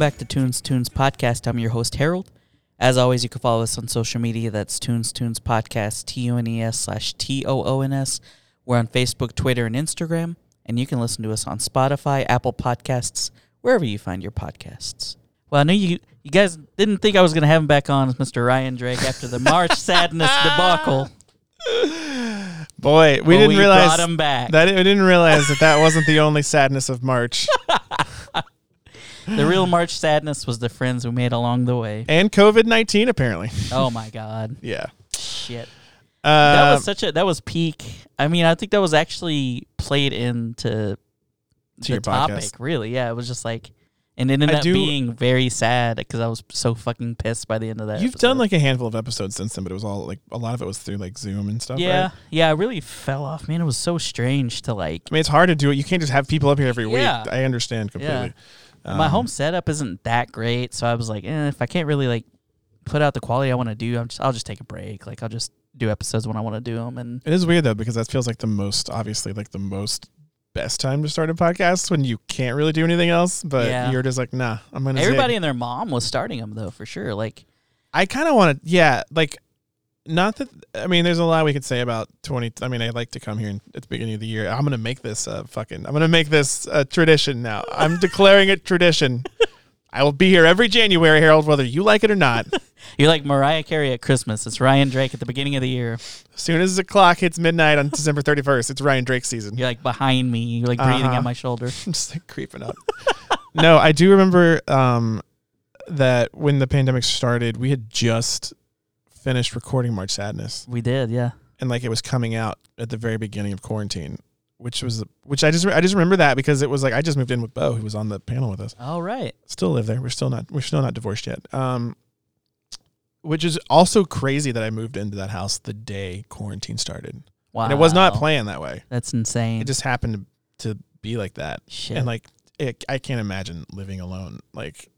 Back to Tunes Tunes Podcast. I'm your host, Harold. As always, you can follow us on social media. That's Tunes Tunes Podcast, T U N E S slash T O O N S. We're on Facebook, Twitter, and Instagram. And you can listen to us on Spotify, Apple Podcasts, wherever you find your podcasts. Well, I know you you guys didn't think I was going to have him back on as Mr. Ryan Drake after the March Sadness debacle. Boy, we didn't we realize brought him back. that. We didn't realize that that wasn't the only sadness of March the real March Sadness was the friends we made along the way. and COVID nineteen. Apparently, Oh my God. yeah. Shit. Uh, that was such a that was peak. I mean, I think that was actually played into the your topic. podcast. Really, yeah. It was just like, and it ended I up do- being very sad because I was so fucking pissed by the end of that. You've episode. done like a handful of episodes since then, but it was all like a lot of it was through like Zoom and stuff. yeah, right? yeah. I really fell off, man. It was so strange to like. I mean, it's hard to do it. You can't just have people up here every Yeah. week. I understand completely. my Um, home setup isn't that great, so I was like, eh, if I can't really like put out the quality I want to do, I'm just I'll just take a break. Like I'll just do episodes when I want to do them, and It is weird though because that feels like the most obviously like the most best time to start a podcast when you can't really do anything else. But Yeah. you're just like, nah, I'm gonna. everybody zig. and their mom was starting them though for sure. Like I kind of want to, yeah, like. Not that I mean, there's a lot we could say about 20. I mean, I like to come here in, at the beginning of the year. I'm gonna make this uh, fucking. I'm gonna make this a tradition now. I'm declaring it tradition. I will be here every January, Harold, whether you like it or not. You're like Mariah Carey at Christmas. It's Ryan Drake at the beginning of the year. As soon as the clock hits midnight on December 31st, it's Ryan Drake season. You're like behind me. You're like breathing Uh-huh. on my shoulder. I'm just like creeping up. no, I do remember um, that when the pandemic started, we had just finished recording March Sadness, We did, yeah. and like it was coming out at the very beginning of quarantine, which was which I just I just remember that because it was like I just moved in with Bo, who was on the panel with us. All right. Still live there. We're still not we're still not divorced yet. Um, which is also crazy that I moved into that house the day quarantine started, Wow. and it was not planned that way. That's insane. It just happened to, to be like that. Shit. and like it, I can't imagine living alone like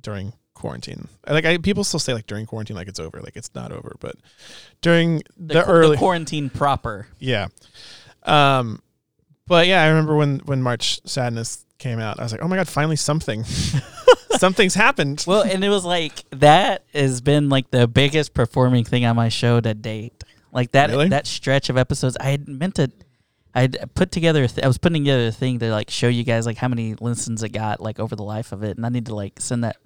during quarantine. Like I, people still say like during quarantine like it's over, like it's not over, but during the, the, early the quarantine proper. yeah. Um, but yeah, I remember when when March Sadness came out, I was like, oh my god, finally something, something's happened. Well, and it was like that has been like the biggest performing thing on my show to date. Like that Really? that stretch of episodes, I had meant to. I put together. th- I was putting together a thing to like show you guys like how many listens it got like over the life of it, and I need to like send that,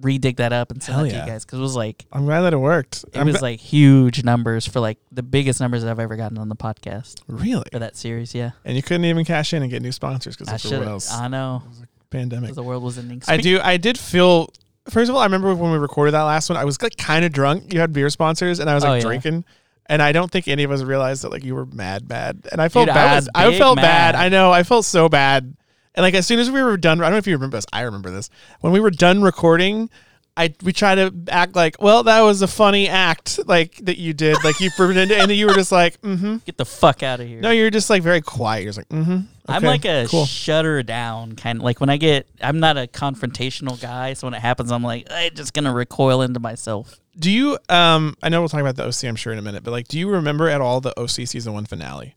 redig that up and send Hell that to yeah. you guys because it was like I'm glad that it worked. it I'm was gl- like huge numbers for like the biggest numbers that I've ever gotten on the podcast really, for that series. Yeah, and you couldn't even cash in and get new sponsors because I of should. else I know pandemic. 'cause the world was ending. I do. I did feel. First of all, I remember when we recorded that last one. I was like kind of drunk. You had beer sponsors, and I was Oh, like yeah. drinking. And I don't think any of us realized that like you were mad, bad. And I felt Dude, I bad. was I, big felt mad. bad. I know. I felt so bad. And like as soon as we were done, I don't know if you remember this. I remember this. When we were done recording, I we tried to act like, well, that was a funny act, like that you did, like you pretended, and then you were just like, mm-hmm. Get the fuck out of here. No, you're just like very quiet. You're just like, mm-hmm. I'm like a cool. shutter down kind of like when I get I'm not a confrontational guy, so when it happens I'm like I'm just gonna recoil into myself. Do you um I know we'll talk about the OC I'm sure in a minute, but like do you remember at all the OC season 1 finale?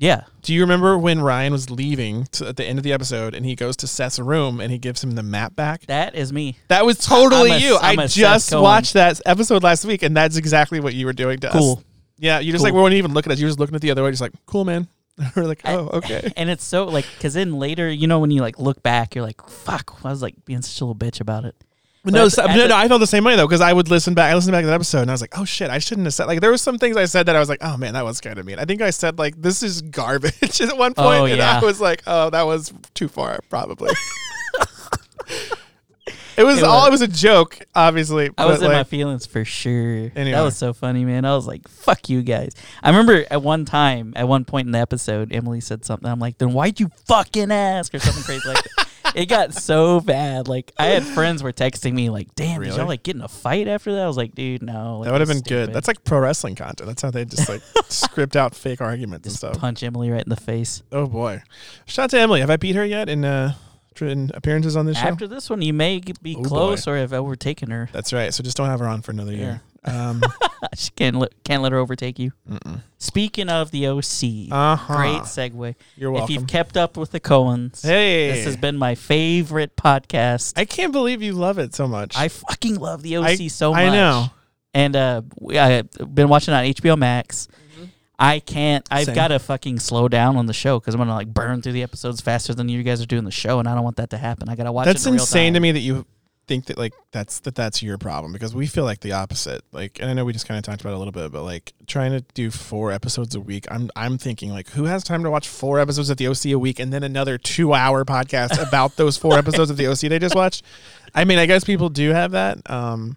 Yeah. Do you remember when Ryan was leaving to, at the end of the episode and he goes to Seth's room and he gives him the map back? That is me. That was totally I'm a- you. I'm I just watched that episode last week and that's exactly what you were doing to us. Cool. Yeah, you just Cool. like weren't even looking at us. You were just looking at the other way, just like, cool man. we're like, oh, okay. And it's so like cuz then later, you know when you like look back, you're like fuck, I was like being such a little bitch about it. But no, so- no, no, I felt the same way though because I would listen back. I listened back to that episode and I was like, "Oh shit, I shouldn't have said." Like there were some things I said that I was like, "Oh man, that was kind of mean." I think I said like, "This is garbage" at one oh, point, Oh, and yeah. I was like, "Oh, that was too far, probably." it was It all. was- It was a joke, obviously. I was in my feelings for sure. Anyway. That was so funny, man. I was like, "Fuck you guys." I remember at one time, at one point in the episode, Emily said something. I'm like, "Then why'd you fucking ask?" or something crazy like that. It got so bad. Like I had friends were texting me like, "Damn, did Really? y'all like get in a fight after that?" I was like, "Dude, no." Like, that would have been that's good. That's like pro wrestling content. That's how they just like script out fake arguments and stuff. punch Emily right in the face. Oh boy! Shout out to Emily. Have I beat her yet in uh in appearances on this show? After this one, you may be Oh, close or have overtaken her. That's right. So just don't have her on for another year. Um, she can't let, can't let her overtake you. Mm-mm. Speaking of the OC, Uh-huh. great segue. You're welcome. If you've kept up with the Cohens, hey, this has been my favorite podcast. I can't believe you love it so much. I fucking love the OC I- so much. I know. And uh, I've been watching it on HBO Max. I can't. I've Mm-hmm. Got to fucking slow down on the show because I'm gonna like burn through the episodes faster than you guys are doing the show, and I don't want that to happen. I gotta watch. That's it in real insane to me that you think that like that's that that's your problem because we feel like the opposite. Like, and I know we just kind of talked about it a little bit, but like trying to do four episodes a week, I'm I'm thinking like who has time to watch four episodes of the OC a week and then another two hour podcast about those four episodes of the OC they just watched? I mean, I guess people do have that. Um,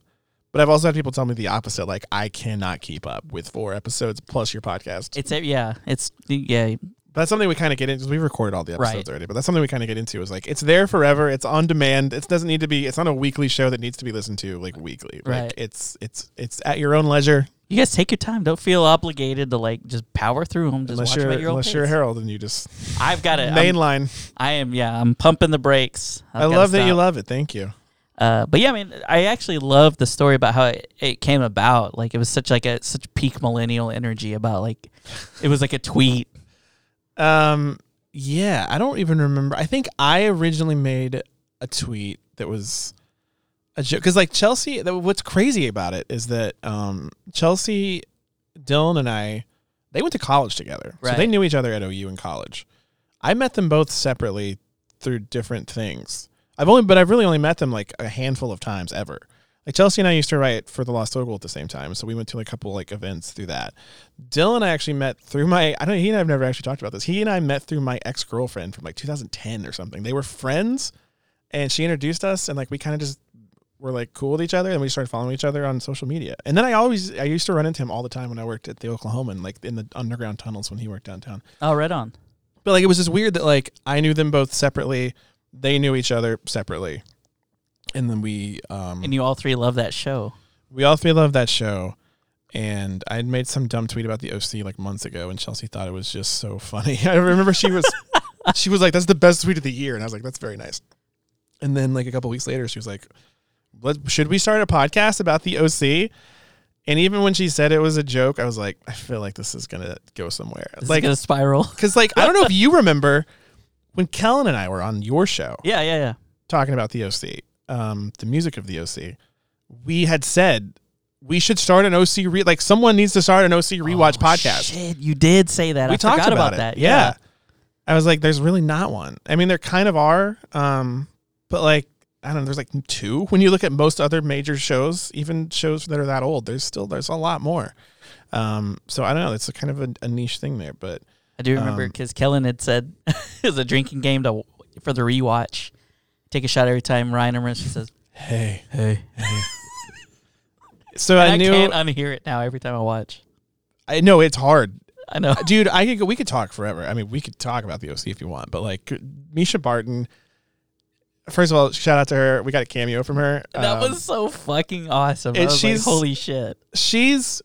but I've also had people tell me the opposite. Like, I cannot keep up with four episodes plus your podcast. It's a, yeah. It's yeah. That's something we kind of get into. Because we recorded all the episodes Right. already, but that's something we kind of get into. Is like it's there forever. It's on demand. It doesn't need to be. It's not a weekly show that needs to be listened to like weekly. Like Right. it's it's it's at your own leisure. You guys take your time. Don't feel obligated to like just power through them. Just unless watch you're them at your unless you're. Harold and you just I've got it. I'm, mainline. I am. Yeah. I'm pumping the brakes. I've I love that you love it. Thank you. Uh, but yeah, I mean, I actually love the story about how it, it came about. Like it was such like a such peak millennial energy about like it was like a tweet. Um, yeah, I don't even remember. I think I originally made a tweet that was a joke because, like Chelsea, what's crazy about it is that um, Chelsea, Dylan, and I, they went to college together, so they knew each other at OU in college. I met them both separately through different things. I've only, but I've really only met them like a handful of times ever. Like Chelsea and I used to write for the Lost Ogle at the same time, so we went to like, a couple like events through that. Dylan I actually met through my I don't he and I've never actually talked about this. He and I met through my ex girlfriend from like 2010 or something. They were friends, and she introduced us, and like we kind of just were like cool with each other, and we started following each other on social media. And then I always I used to run into him all the time when I worked at the Oklahoma and like in the underground tunnels when he worked downtown. Oh, right on. But like it was just weird that like I knew them both separately, they knew each other separately, and then we um And you all three love that show. we all three love that show. And I had made some dumb tweet about the OC like months ago, and Chelsea thought it was just so funny. I remember she was, she was like, "That's the best tweet of the year," and I was like, "That's very nice." And then like a couple weeks later, she was like, "Should we start a podcast about the OC?" And even when she said it was a joke, I was like, "I feel like this is gonna go somewhere." This like, gonna spiral. because like I don't know if you remember when Kellen and I were on your show Yeah, yeah, yeah. talking about the OC, um, the music of the OC, we had said we should start an OC re like someone needs to start an OC rewatch Oh, podcast. Shit, you did say that. We I talked about, about, that. Yeah. I was like, there's really not one. I mean, there kind of are, um, but like I don't know, there's like two. When you look at most other major shows, even shows that are that old, there's still there's a lot more. Um, so I don't know. It's a kind of a, a niche thing there, but I do remember Um, because Kellen had said it was a drinking game to for the rewatch. Take a shot every time Ryan and she says, hey, "Hey." Hey." so I I knew can't unhear it now every time I watch. I know it's hard I know. dude i could go, we could talk forever i mean we could talk about the oc if you want but like mischa barton first of all shout out to her we got a cameo from her that Um, was so fucking awesome. And was like, she's- holy shit. she's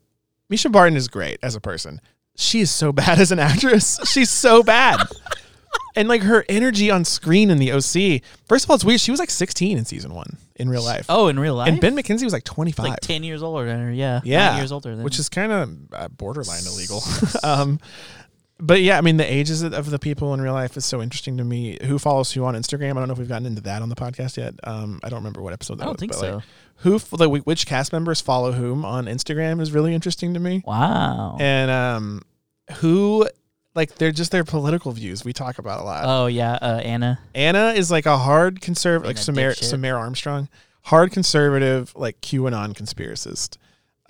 mischa barton is great as a person she is so bad as an actress she's so bad and like her energy on screen in the oc first of all it's weird she was like 16 in season one in real life Oh, in real life, and ben mckenzie was like 25 like ten years older than her. Yeah, Yeah, years older than. which is kind of uh, borderline illegal. um, but yeah, I mean, the ages of- the people in real life is so interesting to me. Who follows who on Instagram? I don't know if we've gotten into that on the podcast yet. Um, I don't remember what episode that I don't was. think but, so. Like, who, like, which cast members follow whom on Instagram is really interesting to me. wow. And um, who, like, they're just their political views. We talk about a lot. oh yeah, uh, Anna. Anna is like a hard conservative, like dipshit. Samaire Armstrong, hard conservative, like QAnon conspiracist.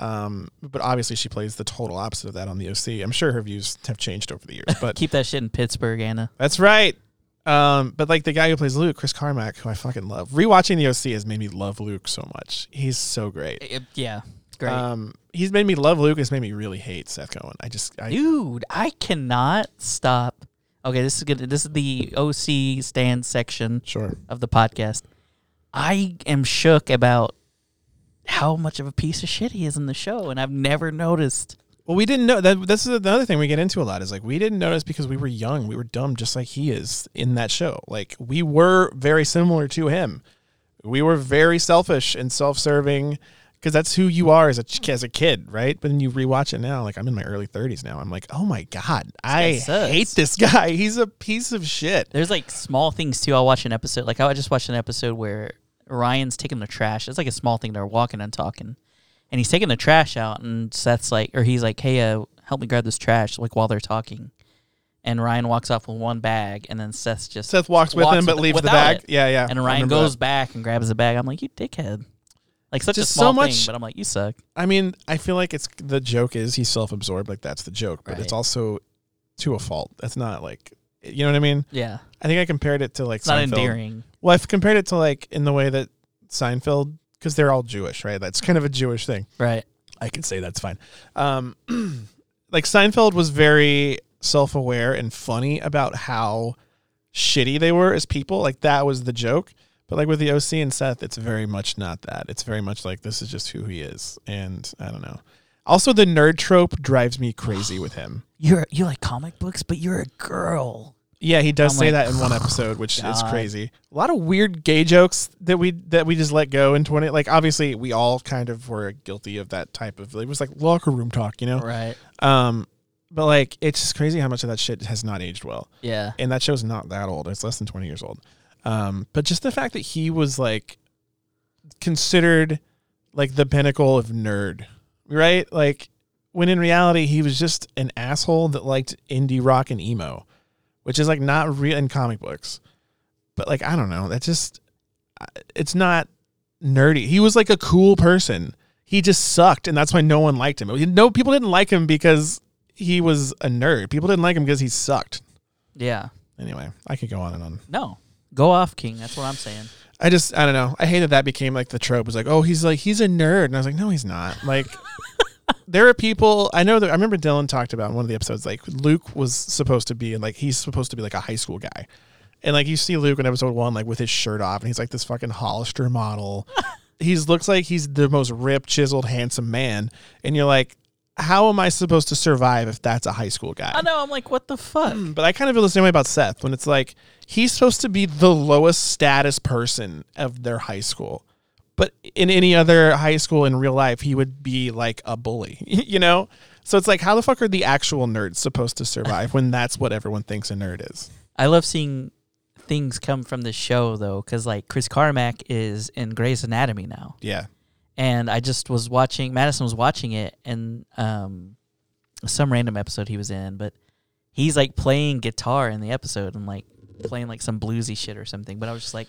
Um, but obviously she plays the total opposite of that on the OC. I'm sure her views have changed over the years, but Keep that shit in Pittsburgh, Anna. that's right. Um, but like the guy who plays Luke, Chris Carmack, who I fucking love. Rewatching the OC has made me love Luke so much. He's so great. It- yeah, great. Um, he's made me love. It's made me really hate Seth Cohen. I just, I, Dude, I cannot stop. Okay, this is good. This is the OC stand section sure. of the podcast. I am shook about how much of a piece of shit he is in the show, and I've never noticed. Well, we didn't know that. This is another thing we get into a lot. Is like we didn't notice because we were young. We were dumb, just like he is in that show. Like we were very similar to him. We were very selfish and self-serving, because that's who you are as a as a kid, right? But then you rewatch it now. Like I'm in my early 30s now. I'm like, oh my god, I sucks. hate this guy. He's a piece of shit. There's like small things too. I'll watch an episode. Like I just watched an episode where Ryan's taking the trash. It's like a small thing. They're walking and talking, and he's taking the trash out, and Seth's like, or he's like, "Hey, uh, help me grab this trash." Like while they're talking, and Ryan walks off with one bag, and then Seth just Seth walks with walks him but leaves the bag. it. Yeah, yeah. and Ryan goes that. back and grabs the bag. I'm like, "You dickhead!" Like such Just a so small much- thing, but I'm like, "You suck." I mean, I feel like it's the joke is he's self-absorbed. Like that's the joke, but it's also to a fault. That's not like you know what I mean. Yeah, I think I compared it to like it's not Seinfeld. endearing. Well, I've compared it to like in the way that Seinfeld, because they're all Jewish, right? That's kind of a Jewish thing. Right. I can say that's fine. Um, like Seinfeld was very self-aware and funny about how shitty they were as people. Like that was the joke. But like with the OC and Seth, it's very much not that. It's very much like this is just who he is, and I don't know. Also, the nerd trope drives me crazy with him. You're you like comic books, but you're a girl. Yeah, he does I'm say like, that in one episode, which is crazy. A lot of weird gay jokes that we that we just let go in twenty. Like obviously, we all kind of were guilty of that type of. It was like locker room talk, you know. Right. Um, but like it's just crazy how much of that shit has not aged well. Yeah. And that show's not that old. It's less than twenty years old. Um, but just the fact that he was like considered like the pinnacle of nerd, right? Like when in reality he was just an asshole that liked indie rock and emo, which is like not real in comic books. But like I don't know, that just it's not nerdy. He was like a cool person. He just sucked, and that's why no one liked him. No, people didn't like him because he was a nerd. People didn't like him because he sucked. Yeah. Anyway, I could go on and on. No. Go off, King. That's what I'm saying. I just I don't know. I hated that that became like the trope. It was like, oh, he's like he's a nerd, and I was like, no, he's not. Like, there are people I know that I remember Dylan talked about in one of the episodes. Like Luke was supposed to be and like he's supposed to be like a high school guy, and like you see Luke in episode one like with his shirt off, and he's like this fucking Hollister model. he's looks like he's the most ripped, chiseled, handsome man, and you're like, how am I supposed to survive if that's a high school guy? I know. I'm like, what the fuck? Hmm, but I kind of feel the same way about Seth when it's like he's supposed to be the lowest status person of their high school. But in any other high school in real life, he would be like a bully, you know? So it's like, how the fuck are the actual nerds supposed to survive when that's what everyone thinks a nerd is? I love seeing things come from the show though, because like Chris Carmack is in Grey's Anatomy now, Yeah. And I just was watching. Madison was watching it, and um, some random episode he was in, but he's like playing guitar in the episode and like playing like some bluesy shit or something. But I was just like.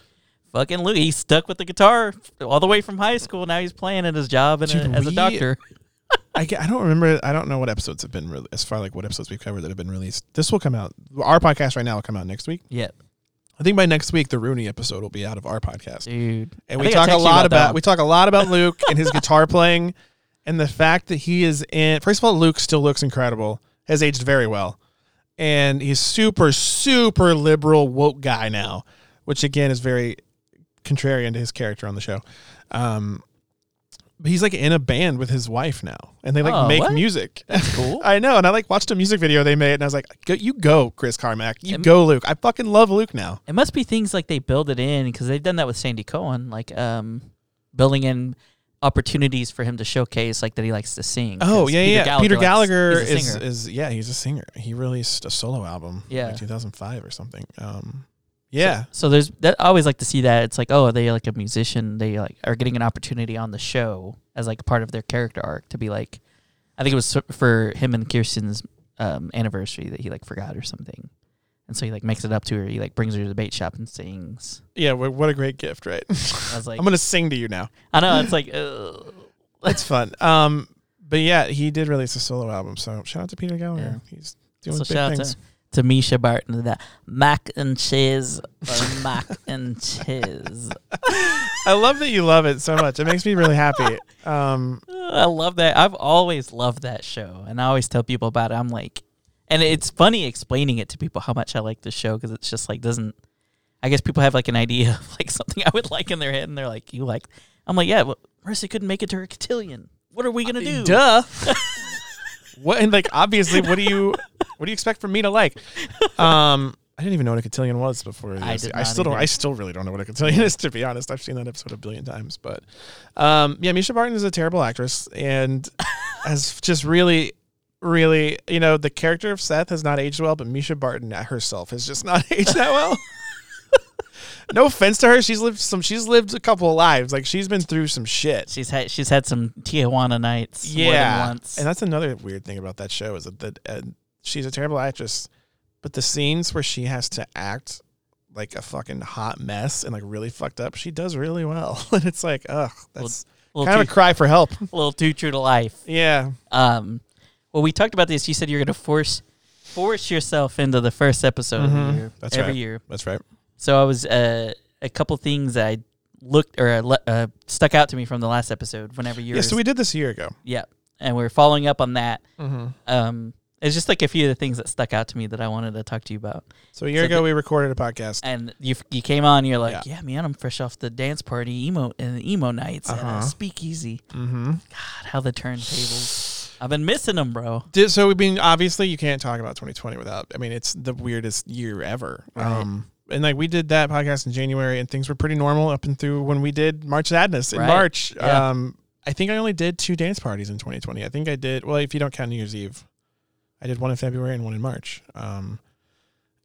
Fucking Luke, he's stuck with the guitar all the way from high school. Now he's playing at his job and Dude, as a doctor. I, I don't remember. I don't know what episodes have been, re- as far like what episodes we've covered that have been released. This will come out. Our podcast right now will come out next week. Yeah, I think by next week, the Rooney episode will be out of our podcast. dude. and I we talk a lot about we talk a lot about Luke and his guitar playing, and the fact that he is in. First of all, Luke still looks incredible, has aged very well, and he's super super liberal woke guy now, which again is very contrarian to his character on the show. Um, he's like in a band with his wife now, and they like Oh, make what? music. That's cool. I know, and I like watched a music video they made, and I was like, go, "You go, Chris Carmack. You Am- go, Luke. I fucking love Luke now." It must be things like they build it in because they've done that with Sandy Cohen, like um, building in opportunities for him to showcase like that he likes to sing. Oh yeah, yeah. Peter Gallagher a is is yeah, he's a singer. He released a solo album, Yeah. like 2005 or something. Um, yeah, So there's that. I always like to see that. It's like, oh, are they like a musician? They like are getting an opportunity on the show as like part of their character arc to be like. I think it was for him and Kirsten's um, anniversary that he like forgot or something, and so he like makes it up to her. He like brings her to the bait shop and sings. yeah. wh- What a great gift, right? I was like, I'm gonna sing to you now. I know it's like, ugh. It's fun. Um, but yeah, he did release a solo album. So shout out to Peter Gallagher. He's doing so big things. to, to Mischa Barton that mac and cheese or mac and cheese. I love that you love it so much. It makes me really happy. Um, I love that. I've always loved that show, and I always tell people about it. I'm like, and it's funny explaining it to people how much I like the show because it's just like doesn't. I guess people have like an idea of like something I would like in their head, and they're like, "You like?" I'm like, "Yeah, well, Mercy couldn't make it to her cotillion. What are we gonna do?" duh. what and like obviously, what do you what do you expect from me to like? Um, I didn't even know what a cotillion was before. I I still don't. I still really don't know what a cotillion is. To be honest, I've seen that episode a billion times. But um, yeah, Mischa Barton is a terrible actress and has just really, really, you know, the character of Seth has not aged well, but Mischa Barton herself has just not aged that well. No offense to her, she's lived some. She's lived a couple of lives. Like she's been through some shit. She's had she's had some Tijuana nights more than Yeah, once. and that's another weird thing about that show is that, that uh, she's a terrible actress, but the scenes where she has to act like a fucking hot mess and like really fucked up, she does really well. and it's like, ugh, that's little, kind of too, a cry for help. a little too true to life. yeah, Um, well, we talked about this. You said you're going to force force yourself into the first episode of Mhm. the year That's every right. year. that's right. So I was uh, a couple things I looked or uh, uh, stuck out to me from the last episode. Whenever you Yeah, so we did this a year ago. yeah, and we're following up on that. Mm-hmm. Um, it's just like a few of the things that stuck out to me that I wanted to talk to you about. So a year So ago, the- we recorded a podcast. And you you came on, you're like, Yeah. yeah, man, I'm fresh off the dance party emo and the emo nights Uh-huh. uh, Speakeasy. Mm-hmm. God, how the turntables. I've been missing them, bro. Did, so we've been obviously you can't talk about 2020 without. I mean, it's the weirdest year ever. Right. Um, and like we did that podcast in January, and things were pretty normal up and through when we did March Sadness in Right. March. Yeah. Um, I think I only did two dance parties in 2020. I think I did well if you don't count New Year's Eve. I did one in February and one in March. Um,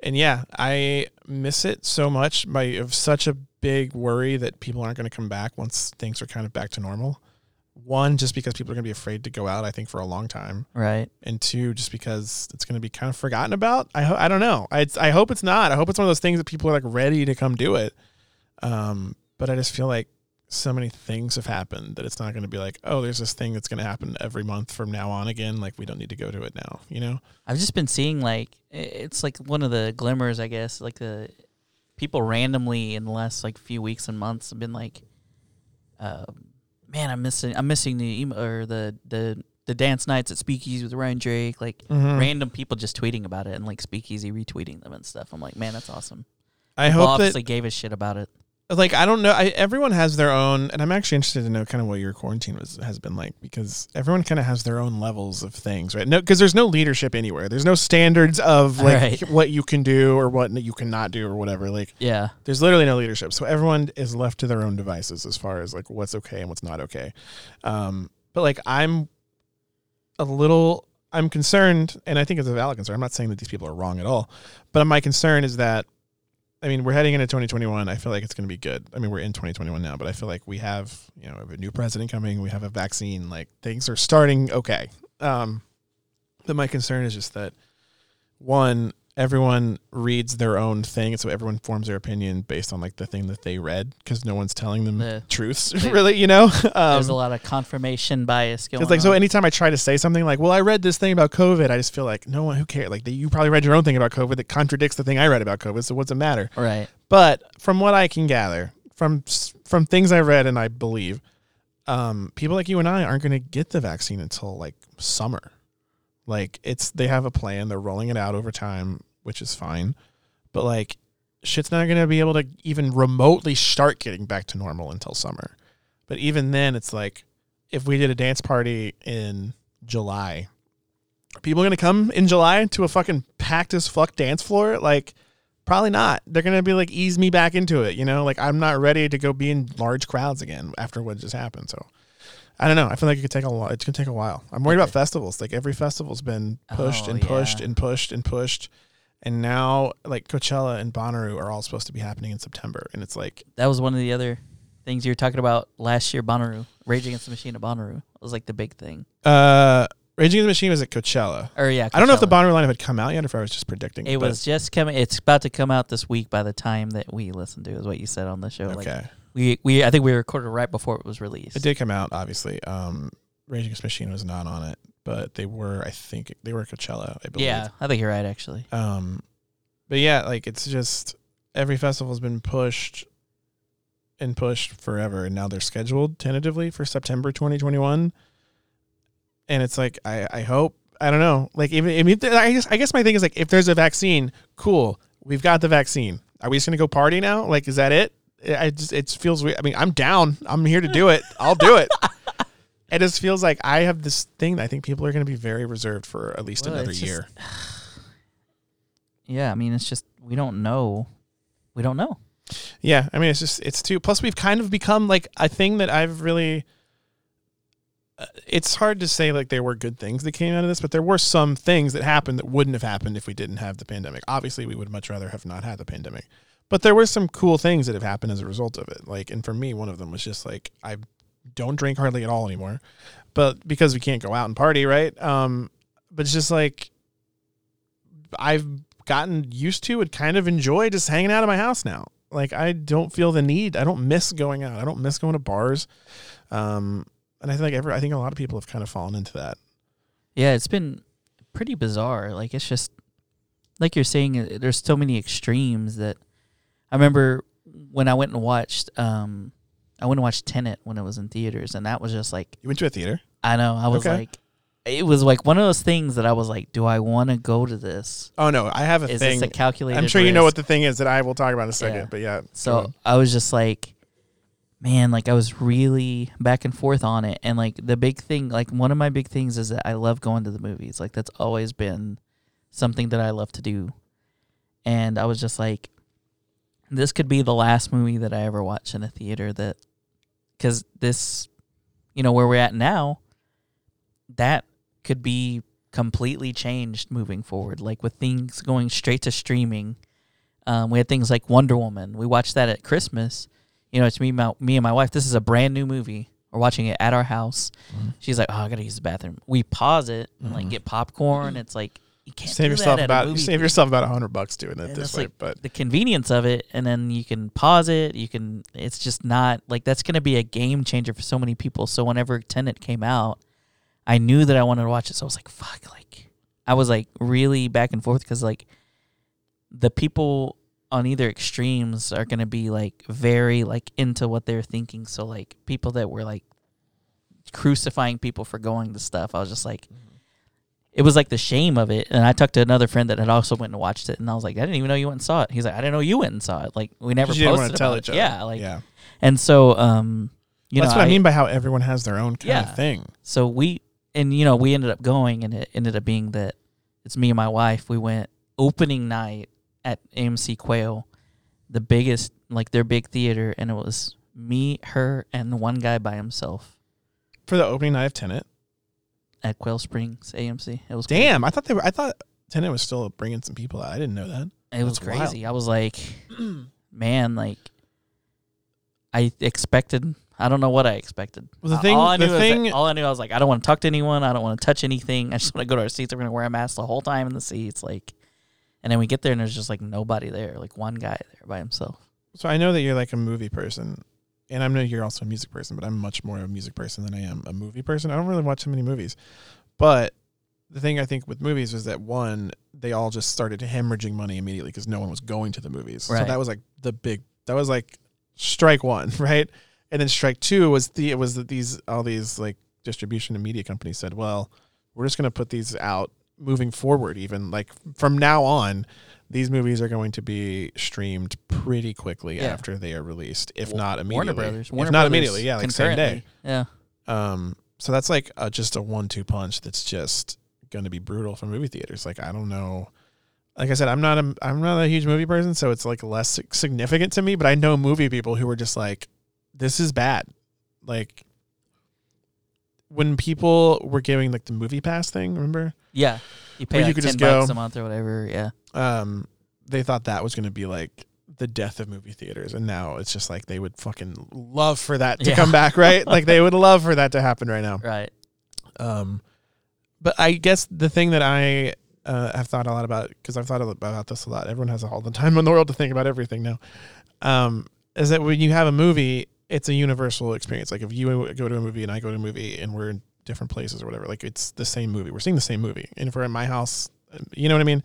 and yeah, I miss it so much. My of such a big worry that people aren't going to come back once things are kind of back to normal. One, just because people are going to be afraid to go out. I think for a long time Right. and two, just because it's going to be kind of forgotten about. I ho- I don't know. I I hope it's not. I hope it's one of those things that people are like ready to come do it. Um, but I just feel like so many things have happened that it's not going to be like, oh, there's this thing that's going to happen every month from now on again. Like we don't need to go to it now. You know? I've just been seeing like it's like one of the glimmers, I guess. Like the people randomly in the last like few weeks and months have been like, uh, "Man, I'm missing. I'm missing the emo or the the the dance nights at Speakeasy with Ryan Drake." Like Mm-hmm. random people just tweeting about it and like Speakeasy retweeting them and stuff. I'm like, man, that's awesome. I People hope that obviously gave a shit about it. Like I don't know. I, everyone has their own, and I'm actually interested to know kind of what your quarantine was has been like because everyone kind of has their own levels of things, right? No, because there's no leadership anywhere. There's no standards of like Right. what you can do or what you cannot do or whatever. Like Yeah. there's literally no leadership, so everyone is left to their own devices as far as like what's okay and what's not okay. Um, but like I'm a little. I'm concerned, and I think it's a valid concern. I'm not saying that these people are wrong at all, but my concern is that I mean, we're heading into 2021. I feel like it's going to be good. I mean, we're in 2021 now, but I feel like we have, you know, have a new president coming. We have a vaccine. Like things are starting okay. Um, but my concern is just that one, everyone reads their own thing, so everyone forms their opinion based on like the thing that they read because no one's telling them The- truths, the- really. You know, There's a um, lot of confirmation bias going because like so, anytime I try to say something like, "Well, I read this thing about COVID," I just feel like no one who cares. Like you probably read your own thing about COVID that contradicts the thing I read about COVID. So what's it matter? right. But from what I can gather, from from things I read and I believe, um, people like you and I aren't going to get the vaccine until like summer. Like it's they have a plan, they're rolling it out over time, which is fine. But like shit's not going to be able to even remotely start getting back to normal until summer. But even then it's like if we did a dance party in July, are people going to come in July to a fucking packed as fuck dance floor? Like Probably not. They're gonna be like ease me back into it, you know. Like I'm not ready to go be in large crowds again after what just happened. So I don't know. I feel like it could take a while. It's gonna take a while. I'm worried about festivals. Like every festival's been pushed Oh, and pushed yeah. and pushed and pushed, and now like Coachella and Bonnaroo are all supposed to be happening in September, and it's like That was one of the other things you were talking about last year, Bonnaroo. Rage Against the Machine at Bonnaroo was like the big thing. uh, Raging Against the Machine was at Coachella. Or yeah, I don't know if the Coachella. Bonnaroo lineup had come out yet, or if I was just predicting. It was just coming. It's about to come out this week. By the time that we listen to, is what you said on the show. Like okay. We, we, I think we recorded right before it was released. It did come out, obviously. Um, Rage Against Machine was not on it, but they were. I think they were at Coachella. I believe. Yeah, I think you're right. Actually, Um, but yeah, like it's just every festival's been pushed and pushed forever, and now they're scheduled tentatively for September 2021. And it's like I, I hope I don't know like even I mean I guess I guess my thing is like if there's a vaccine, cool, we've got the vaccine. Are we just gonna go party now? Like is that it? I just it feels weird. I mean I'm down. I'm here to do it. I'll do it. It just feels like I have this thing that I think people are going to be very reserved for at least Well, another it's just- year. yeah, I mean, it's just we don't know. We don't know. Yeah, I mean, it's just it's too. Plus, we've kind of become like a thing that I've really. Uh, it's hard to say like there were good things that came out of this, but there were some things that happened that wouldn't have happened if we didn't have the pandemic. Obviously, we would much rather have not had the pandemic, but there were some cool things that have happened as a result of it. Like, and for me, one of them was just like I don't drink hardly at all anymore, but because we can't go out and party, right? Um, but it's just like I've gotten used to and kind of enjoy just hanging out of my house now. Like I don't feel the need. I don't miss going out. I don't miss going to bars. Um, and I think every, I think a lot of people have kind of fallen into that. Yeah, it's been pretty bizarre. Like it's just like you're saying. uh, There's so many extremes that I remember when I went and watched. Um, I went and watched Tenet when it was in theaters, and that was just like You went to a theater. I know. I was Okay. like, it was like one of those things that I was like, do I want to go to this? Oh no, I have a Is thing. this a calculated? I'm sure you know what the thing is that I will talk about in a second. Yeah. But yeah, So. I was just like, man, like I was really back and forth on it. And like the big thing, like one of my big things is that I love going to the movies. Like that's always been something that I love to do. And I was just like, this could be the last movie that I ever watch in a theater that, because this, you know, where we're at now, that could be completely changed moving forward. Like with things going straight to streaming. Um, we had things like Wonder Woman. We watched that at Christmas. You know, it's me, my, me and my wife. This is a brand new movie. We're watching it at our house. She's like, "Oh, I gotta use the bathroom." We pause it and like Mhm. get popcorn. It's like you can't save yourself that at a about save yourself about a hundred bucks doing it And this way. like but the convenience of it, and then you can pause it. You can. It's just not like that's gonna be a game changer for so many people. So whenever Tenet came out, I knew that I wanted to watch it. So I was like, "Fuck!" Like I was like really back and forth because like the people on either extremes are gonna be like very like into what they're thinking. So like people that were like crucifying people for going to stuff, I was just like. Mm-hmm. It was like the shame of it, and I talked to another friend that had also went and watched it, and I was like, I didn't even know you went and saw it. He's like, I didn't know you went and saw it. Like we never you didn't posted want to tell about each it. other. Yeah, like yeah, and so um, you that's know, what I, mean by how everyone has their own kind Yeah. of thing. so we and you know we ended up going, and it ended up being that it's me and my wife. We went opening night at AMC Quail, the biggest like their big theater, and it was me, her, and one guy by himself For the opening night of Tenet. At Quail Springs AMC. It was Damn, I thought they were. I thought Tenet was still bringing some people out. I didn't know that. It was That's wild. crazy. I was like, man, like I expected. I don't know what I expected. Well, the thing- all I the knew was that- thing- all I knew, I was like, I don't want to talk to anyone. I don't want to touch anything. I just want to go to our seats. We're gonna wear a mask the whole time in the seats, like. And then we get there and there's just like nobody there, like one guy there by himself. So I know that you're like a movie person, and I know you're also a music person, but I'm much more of a music person than I am a movie person. I don't really watch so many movies, but the thing I think with movies was that one, they all just started hemorrhaging money immediately because no one was going to the movies. So that was like the big. That was like strike one, right? And then strike two was the it was that these all these like distribution and media companies said, well, we're just going to put these out moving forward. Even like from now on, these movies are going to be streamed pretty quickly Yeah. after they are released, if not immediately. Warner Brothers. if Warner not Brothers immediately, yeah, like same day. Yeah. Um, so that's like a, just a one-two punch. That's just going to be brutal for movie theaters. Like I don't know. Like I said, I'm not a I'm not a huge movie person, so it's like less significant to me. But I know movie people who are just like, this is bad. Like when people were giving like the movie pass thing, remember? Yeah. You pay Where you could 10 just bucks go- a month or whatever. Yeah. Um, they thought that was going to be like the death of movie theaters, and now it's just like they would fucking love for that to Yeah. come back, right? like they would love for that to happen right now. Right. Um, but I guess the thing that I uh, have thought a lot about because I've thought about this a lot. Everyone has all the time in the world to think about everything now. Um, is that when you have a movie, it's a universal experience. Like if you go to a movie and I go to a movie and we're in different places or whatever, like it's the same movie. We're seeing the same movie. And if we're at my house, you know what I mean.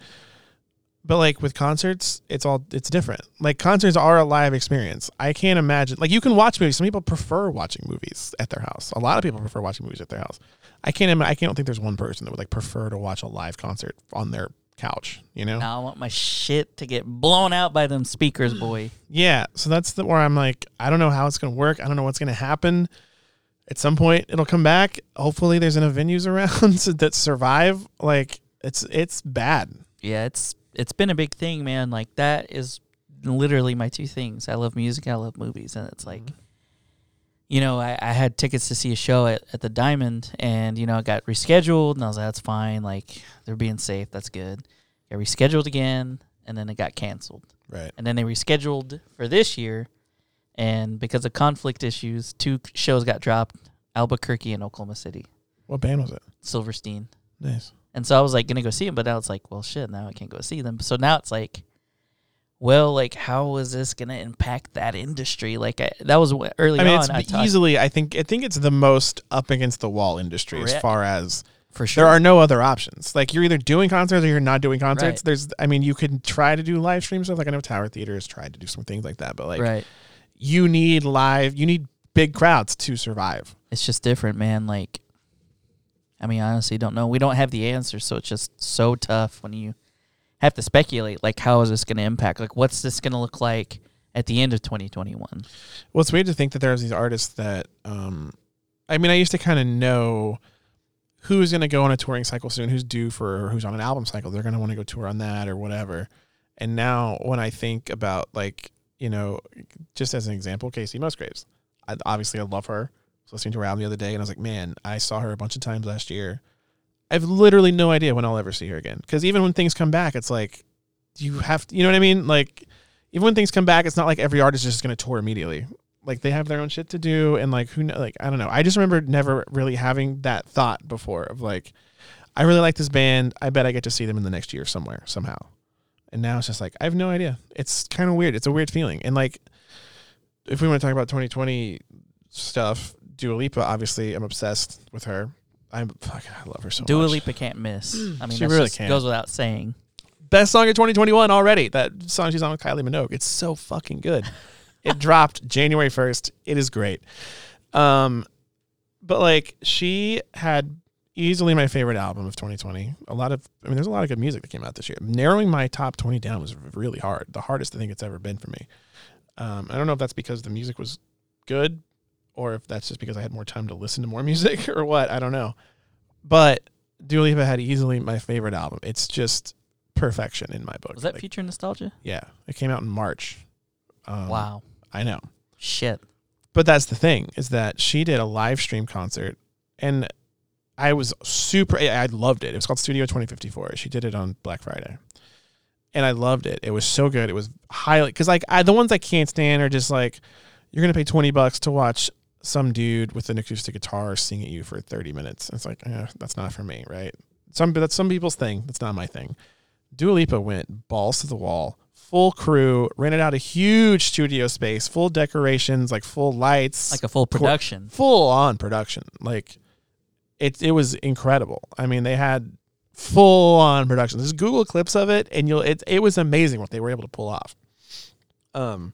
But like with concerts, it's all it's different. Like concerts are a live experience. I can't imagine like you can watch movies. Some people prefer watching movies at their house. A lot of people prefer watching movies at their house. I can't. ima- I can't think there's one person that would like prefer to watch a live concert on their couch. You know? Now I want my shit to get blown out by them speakers, boy. Yeah. So that's the where I'm like, I don't know how it's gonna work. I don't know what's gonna happen. At some point, it'll come back. Hopefully, there's enough venues around that survive. Like it's it's bad. Yeah, it's it's been a big thing, man. Like that is literally my two things. I love music. I love movies, and it's like. Mhm. You know, I, I had tickets to see a show at, at the Diamond, and you know, it got rescheduled, and I was like, "That's fine. Like, they're being safe. That's good." Got rescheduled again, and then it got canceled. Right. and then they rescheduled for this year and because of conflict issues two shows got dropped albuquerque and oklahoma city What band was it? silverstein Nice. And so i was like gonna go see them but now it's like well shit now i can't go see them so now it's like well like how is this gonna impact that industry like I, that was early I mean, on it's I talked easily. I think. I think it's the most up against the wall industry as far as for sure there are no other options. Like you're either doing concerts or you're not doing concerts. Right. There's. I mean, you can try to do live stream stuff. Like I know Tower Theater has tried to do some things like that, but like right you need live. You need big crowds to survive. it's just different man like i mean honestly don't know we don't have the answer so it's just so tough when you have to speculate like how is this going to impact like what's this going to look like at the end of 2021 Well, it's weird to think that there's these artists that. um I mean, I used to kind of know who's going to go on a touring cycle soon, who's due for, or who's on an album cycle. They're going to want to go tour on that or whatever. And now, when I think about like you know, just as an example, Kacey Musgraves. I, obviously, I love her. Was listening to her album the other day, and I was like, man, I saw her a bunch of times last year. I have literally no idea when I'll ever see her again. Because even when things come back, it's like you have, to, you know what I mean? Like even when things come back, it's not like every artist is just going to tour immediately. Like they have their own shit to do, and like who, like I don't know. I just remember never really having that thought before of like, I really like this band. I bet I get to see them in the next year somewhere somehow. And now it's just like I have no idea. It's kind of weird. It's a weird feeling. And like, if we want to talk about 2020 stuff, Dua Lipa, obviously, I'm obsessed with her. I'm fucking, I love her so Dua much. Dua Lipa can't miss. I mean, She that really just can't. goes without saying. best song of 2021 already. That song she's on with Kylie Minogue. It's so fucking good. it dropped January 1st. It is great. Um, but like she had easily my favorite album of 2020. A lot of, I mean, there's a lot of good music that came out this year. Narrowing my top 20 down was really hard. The hardest I think it's ever been for me. Um, I don't know if that's because the music was good or if that's just because I had more time to listen to more music or what. I don't know. But Dua Lipa had easily my favorite album. It's just perfection in my book. Was that Like, future nostalgia? yeah, it came out in March. Um, wow. I know. Shit. But that's the thing is that she did a live stream concert, and I was super. I loved it. It was called Studio 2054. She did it on Black Friday, and I loved it. It was so good. It was highly because like I, the ones I can't stand are just like you're gonna pay 20 bucks to watch some dude with an acoustic guitar sing at you for 30 minutes. It's like eh, that's not for me, right? Some that's some people's thing. That's not my thing. Dua Lipa went balls to the wall, full crew, rented out a huge studio space, full decorations, like full lights, Like a full Cor- production. full on production. Like it it was incredible. I mean, they had full on production. There's Google clips of it and you'll it it was amazing what they were able to pull off. Um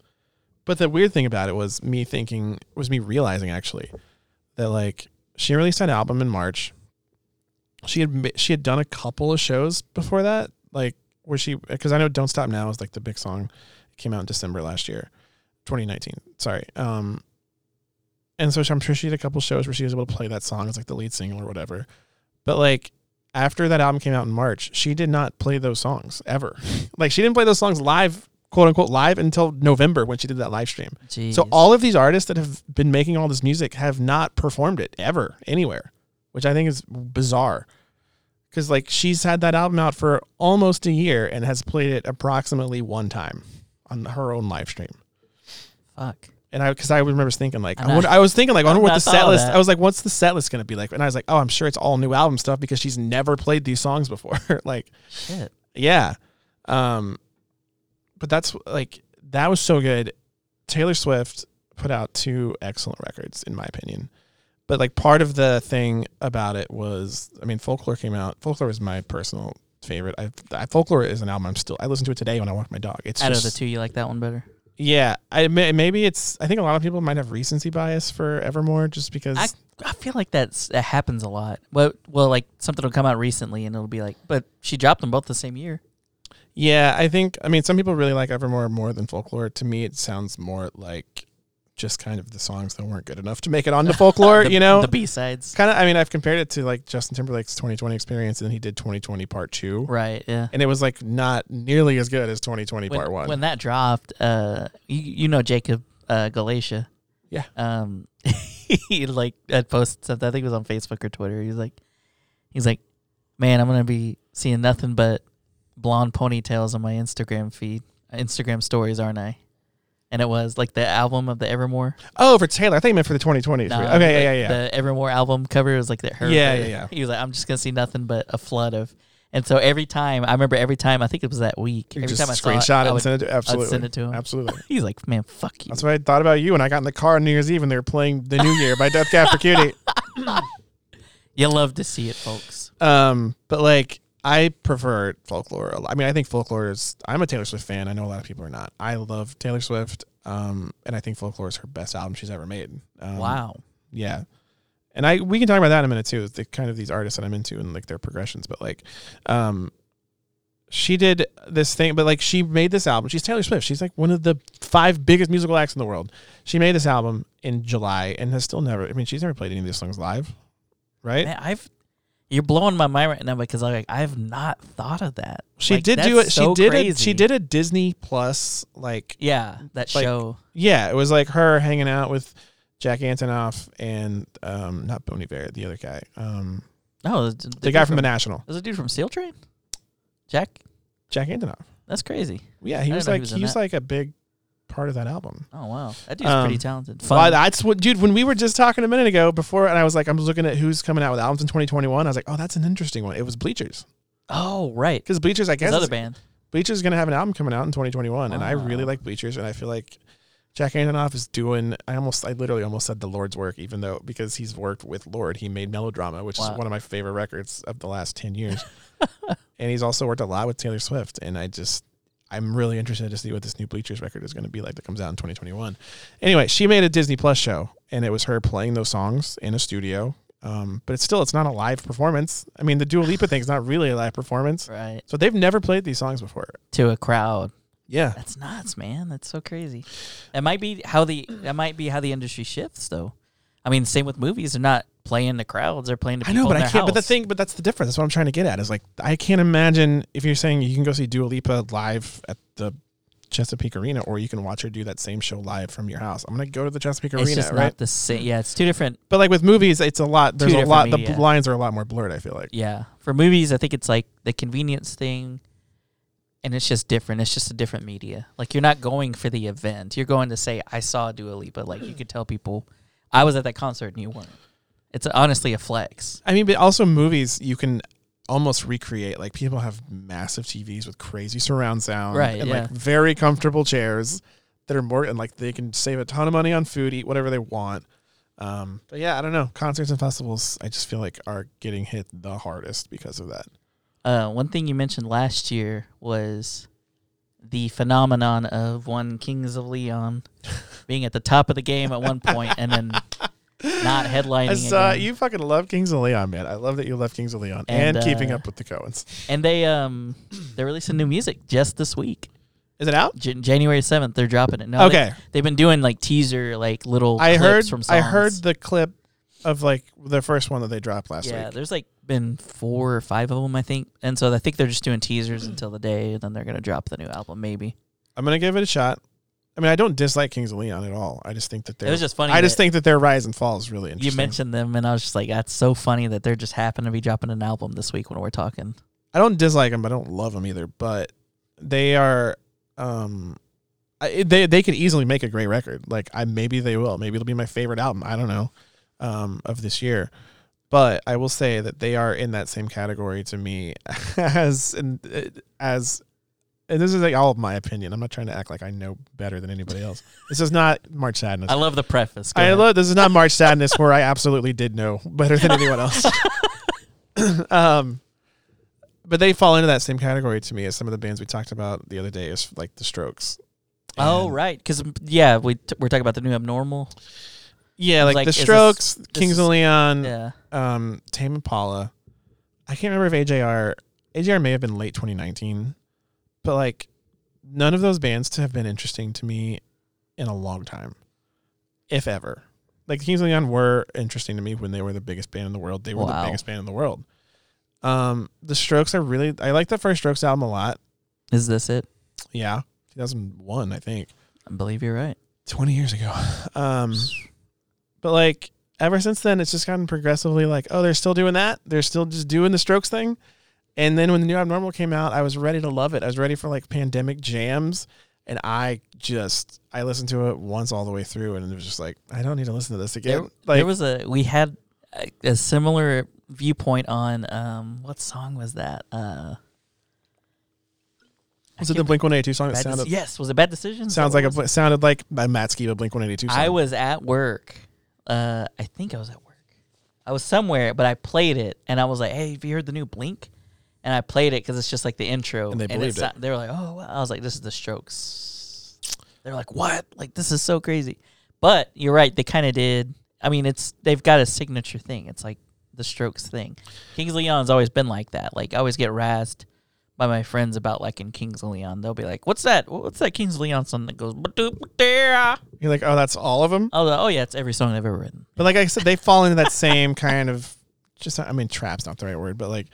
but the weird thing about it was me thinking was me realizing actually that like she released that album in March. She had she had done a couple of shows before that, like where she because I know "Don't Stop Now" is like the big song. It came out in December last year, 2019. Sorry. Um, and so I'm sure she had a couple shows where she was able to play that song as like the lead single or whatever. But like after that album came out in March, she did not play those songs ever. like she didn't play those songs live, quote unquote, live until November when she did that live stream. Jeez. So all of these artists that have been making all this music have not performed it ever anywhere, which I think is bizarre. Because like she's had that album out for almost a year and has played it approximately one time on her own live stream. Fuck. And I, because I remember thinking like, I'm wonder, I was thinking like, I wonder what the set list. that. I was like, what's the set list going to be like? And I was like, oh, I'm sure it's all new album stuff because she's never played these songs before. like, Shit. yeah. Um, but that's like that was so good. Taylor Swift put out two excellent records, in my opinion. But like part of the thing about it was, I mean, Folklore came out. Folklore is my personal favorite. I, I Folklore is an album I'm still. I listen to it today when I walk my dog. It's Out just, of the two, you like that one better? yeah. I maybe it's. I think a lot of people might have recency bias for Evermore just because. I I feel like that's that happens a lot. Well, well, like something will come out recently, and it'll be like, but she dropped them both the same year. Yeah, I think I mean some people really like Evermore more than Folklore. To me, it sounds more like just kind of the songs that weren't good enough to make it onto folklore. The- you know, the B sides. kind of. I mean, I've compared it to like Justin Timberlake's 2020 experience, and then he did 2020 Part Two, Right. Yeah. and it was like not nearly as good as 2020 when, Part One. when that dropped, uh, you, you know Jacob uh, Galatia. Yeah. Um, he like had posted something. I think it was on Facebook or Twitter. He's like, he's like, man, I'm gonna be seeing nothing but blonde ponytails on my Instagram feed, Instagram stories, aren't I? And it was like the album of the Evermore. oh, for Taylor, I think you meant for the 2020. No, okay, like, yeah, yeah, yeah. The Evermore album cover was like that. Her, Yeah, yeah, yeah. He was like, I'm just gonna see nothing but a flood of. And so every time, I remember every time. I think it was that week. You every time I screenshot saw it, it, and would, send it. To, absolutely, I'd send it to him. absolutely. He's like, man, fuck you. That's what I thought about you when I got in the car on New Year's Eve and they were playing "The New Year" by Death Cab for Cutie. You love to see it, folks. Um, but like I prefer folklore. I mean, I think folklore is. I'm a Taylor Swift fan. I know a lot of people are not. I love Taylor Swift. Um, and I think folklore is her best album she's ever made. Um, wow. Yeah. And I we can talk about that in a minute too. The kind of these artists that I'm into and like their progressions. But like, um, she did this thing, but like she made this album. She's Taylor Swift. She's like one of the five biggest musical acts in the world. She made this album in July and has still never. I mean, she's never played any of these songs live, right? Man, I've you're blowing my mind right now because I like I've not thought of that. She Like, did do it. so she did it. She did a Disney Plus like Yeah, that like, show. yeah. It was like her hanging out with Jack Antonoff and um not Bon Iver, the other guy, um No, the, the, guy from the National, There's a dude from Steel Train. Jack. Jack Antonoff. That's crazy. Yeah, he I was didn't he like was he was like a big part of that album. Oh wow, that dude's Um, pretty talented. Well, Fun. that's what, dude. When we were just talking a minute ago before, and I was like, I'm looking at who's coming out with albums in 2021. I was like, oh, that's an interesting one. It was Bleachers oh right, because Bleachers, I guess, other is- band. Bleachers is gonna have an album coming out in 2021, and I really like Bleachers, and I feel like Jack Antonoff is doing. I almost, I literally almost said the Lord's work, even though because he's worked with Lorde, he made Melodrama, which Wow. is one of my favorite records of the last 10 years, and he's also worked a lot with Taylor Swift, and I just. I'm really interested to see what this new Bleachers record is going to be like that comes out in 2021. Anyway, she made a Disney Plus show, and it was her playing those songs in a studio. Um, but it's still, it's not a live performance. I mean, the Dua Lipa thing is not really a live performance. Right So they've never played these songs before. to a crowd. Yeah. That's nuts, man. That's so crazy. That might be how the that might be how the industry shifts, though. I mean, same with movies. They're not playing the crowds; they're playing the I know, but I can't. But the thing, but that's the difference. That's what I'm trying to get at. Is like I can't imagine if you're saying you can go see Dua Lipa live at the Chesapeake Arena, or you can watch her do that same show live from your house. I'm gonna go to the Chesapeake it's Arena, right? the same. Yeah, it's two different. but like with movies, it's a lot. There's a lot. The lines are a lot more blurred. I feel like. Yeah, for movies, I think it's like the convenience thing, and it's just different. It's just a different media. Like you're not going for the event. You're going to say, "I saw Dua Lipa." Like you could tell people, "I was at that concert and you weren't." It's honestly a flex. I mean, but also movies you can almost recreate. Like people have massive TVs with crazy surround sound, Right, And yeah. like very comfortable chairs that are more and like they can save a ton of money on food, eat whatever they want. Um, but yeah, I don't know. Concerts and festivals, I just feel like are getting hit the hardest because of that. Uh, one thing you mentioned last year was the phenomenon of one Kings of Leon being at the top of the game at one point and then not headlining. I saw again. you fucking love Kings of Leon, man. I love that you love Kings of Leon and, And, keeping uh, up with the Cohens. And they um they're releasing new music just this week. Is it out? Jan- January seventh, they're dropping it. No, they- okay. They've been doing like teaser, like little. I clips heard From songs. I heard the clip of like the first one that they dropped last Yeah, week. Yeah, there's like been four or five of them, I think, and so I think they're just doing teasers until the day, and then they're gonna drop the new album. Maybe I'm gonna give it a shot. I mean, I don't dislike Kings of Leon at all. I just think that they're It was just funny. I just think that their rise and fall is really interesting. you mentioned them, and I was just like, that's so funny that they're just happen to be dropping an album this week when we're talking. I don't dislike them, but I don't love them either. But they are, um, I, they they could easily make a great record. Like I maybe they will. Maybe it'll be my favorite album. I don't know, um, of this year. But I will say that they are in that same category to me as and uh, as. And this is like all of my opinion. I'm not trying to act like I know better than anybody else. This is not March Sadness. I love the preface. Go I ahead. love this is not March Sadness where I absolutely did know better than anyone else. um, but they fall into that same category to me as some of the bands we talked about the other day, is like the Strokes. Oh And- right, because yeah, we t- we're talking about the new abnormal. yeah, like, like, the is this- Strokes, Kings is- of Leon, Yeah, um, Tame Impala. I can't remember if AJR AJR may have been late 2019, but like none of those bands to have been interesting to me in a long time. if ever. Like Kings of Leon were interesting to me when they were the biggest band in the world. They were Wow. the biggest band in the world. Um, the Strokes are really. I like the first Strokes album a lot. Is this it? Yeah, 2001, I think. I believe you're right. 20 years ago. Um, but like ever since then, it's just gotten progressively like, oh, they're still doing that. They're still just doing the Strokes thing. And then when the new Abnormal came out, I was ready to love it. I was ready for like pandemic jams, and I just I listened to it once all the way through, and it was just like I don't need to listen to this again. There, like there was a we had a, a similar viewpoint on um what song was that? Uh was it the Blink One Eighty Two song that sounded yes, was it Bad Decisions? sounds like a sounded like by Matt Skiba Blink One Eighty Two. I was at work. Uh, I think I was at work. I was somewhere, but I played it, and I was like, "Hey, have you heard the new Blink?" And I played it because it's just like the intro, And they it believed it. They were like, "Oh," wow." I was like, "This is the Strokes." They're like, "What? Like this is so crazy." But you're right. They kind of did. I mean, it's they've got a signature thing. It's like the Strokes thing. Kings of Leon's always been like that. Like I always get razzed by my friends about like in Kings of Leon. They'll be like, "What's that? What's that Kings of Leon song that goes?" You're like, oh, that's all of them. Oh, oh yeah, it's every song I've ever written. But like I said, they fall into that same kind of just. I mean, trap's not the right word, but like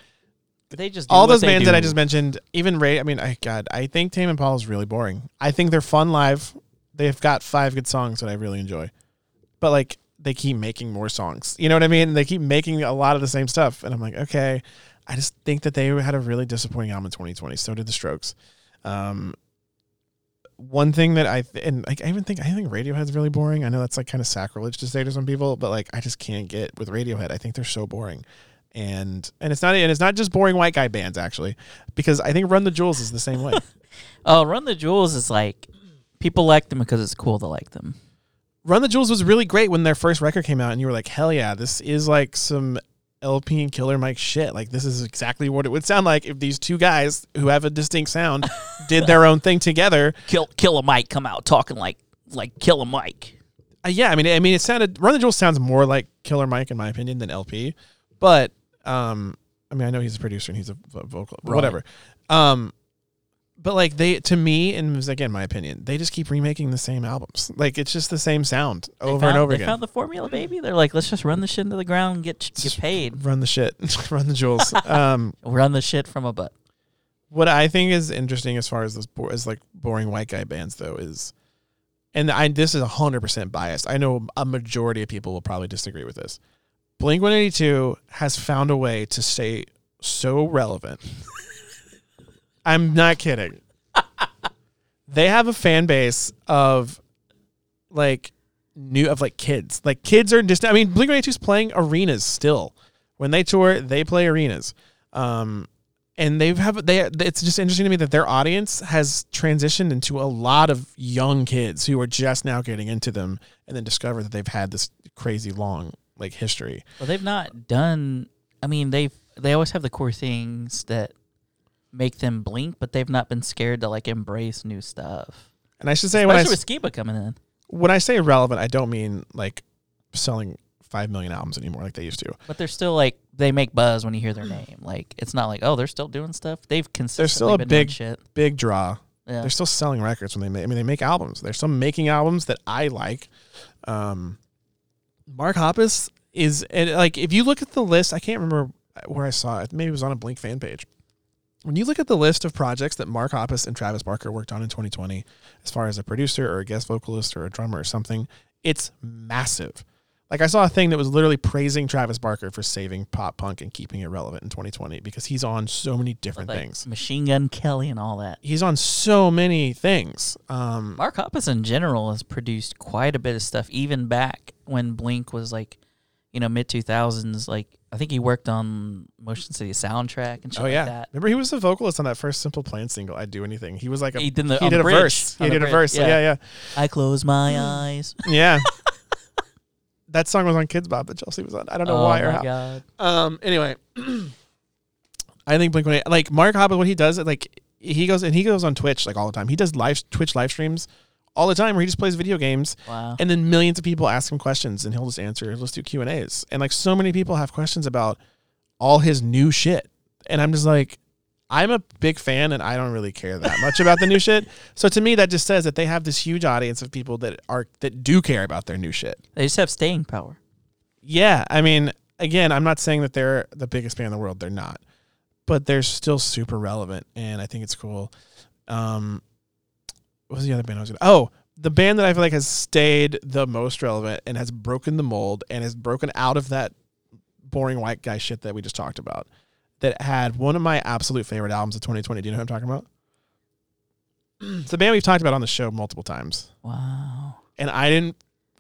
They just all those bands that I just mentioned, even Ray. I mean, I God, I think Tame Impala is really boring. I think they're fun live. They've got five good songs that I really enjoy, but like they keep making more songs. You know what I mean? They keep making a lot of the same stuff, and I'm like, okay. I just think that they had a really disappointing album in 2020. So did the Strokes. Um, one thing that I th- and like I even think I think Radiohead's really boring. I know that's like kind of sacrilege to say to some people, but like I just can't get with Radiohead. I think they're so boring, and and it's not and it's not just boring white guy bands actually, because I think Run the Jewels is the same way. Oh, Run the Jewels is like people like them because it's cool to like them. Run the Jewels was really great when their first record came out, and you were like, hell yeah, this is like some El-P and Killer Mike shit. Like this is exactly what it would sound like if these two guys who have a distinct sound did their own thing together. Kill Killer Mike come out talking like like Killer Mike. Uh, yeah, I mean, I mean, it sounded Run the Jewels sounds more like Killer Mike in my opinion than El-P, but um, I mean, I know he's a producer and he's a vo- vocal, Right. whatever. Um, but like they, to me, and it was, again, my opinion, they just keep remaking the same albums. Like it's just the same sound They over found- and over they again. found the formula, baby. They're like, let's just run the shit into the ground and get get paid. Run the shit, run the jewels. um, Run the shit from a butt. what I think is interesting as far as those bo- as like boring white guy bands though is, and I this is hundred percent biased. I know a majority of people will probably disagree with this. Blink One Eighty Two has found a way to stay so relevant. I'm not kidding. they have a fan base of like new of like kids. Like kids are just I mean Blink 182 is playing arenas still. When they tour, they play arenas. Um and they've have they it's just interesting to me that their audience has transitioned into a lot of young kids who are just now getting into them and then discover that they've had this crazy long like history. Well, they've not done. I mean, they've they always have the core things that make them blink, but they've not been scared to like embrace new stuff. And I should say when I, Especially with Skiba coming in. when I say relevant, I don't mean like selling 5 million albums anymore like they used to. But they're still like they make buzz when you hear their name. Like it's not like oh they're still doing stuff. They've consistently still a been big- shit. Big draw. Yeah. They're still selling records when they make. I mean, they make albums. They're still making albums that I like. Um, Mark Hoppus is and like if you look at the list, I can't remember where I saw it. Maybe it was on a Blink fan page. When you look at the list of projects that Mark Hoppus and Travis Barker worked on in 2020, as far as a producer or a guest vocalist or a drummer or something, it's massive. Like I saw a thing that was literally praising Travis Barker for saving pop punk and keeping it relevant in 2020 because he's on so many different like things. Machine Gun Kelly and all that. He's on so many things. Um, Mark Hoppus in general has produced quite a bit of stuff, even back when Blink was like, you know, mid two thousands. Like I think he worked on Motion City soundtrack and shit Oh yeah, like that. remember he was the vocalist on that first Simple Plan single. I'd do anything. He was like a He did the he did a verse. He did a verse. Yeah, yeah, I close my eyes. yeah. that song was on Kidz Bop that Chelsea was on. I don't know oh why or how. god. Um. Anyway, I think Blink One like Mark Hoppus. What he does, like he goes and he goes on Twitch like all the time. He does live Twitch live streams all the time where he just plays video games Wow. and then millions of people ask him questions and he'll just answer just do q and a's and like so many people have questions about all his new shit and i'm just like I'm a big fan and I don't really care that much about the new shit. So to me that just says that they have this huge audience of people that are that do care about their new shit. They just have staying power. Yeah, I mean, again, I'm not saying that they're the biggest band in the world. They're not, but they're still super relevant, and I think it's cool. Um, what was the other band I was gonna? Oh, the band that I feel like has stayed the most relevant and has broken the mold and has broken out of that boring white guy shit that we just talked about. That had one of my absolute favorite albums of 2020. Do you know who I'm talking about? It's a band we've talked about on the show multiple times, Wow. and I didn't.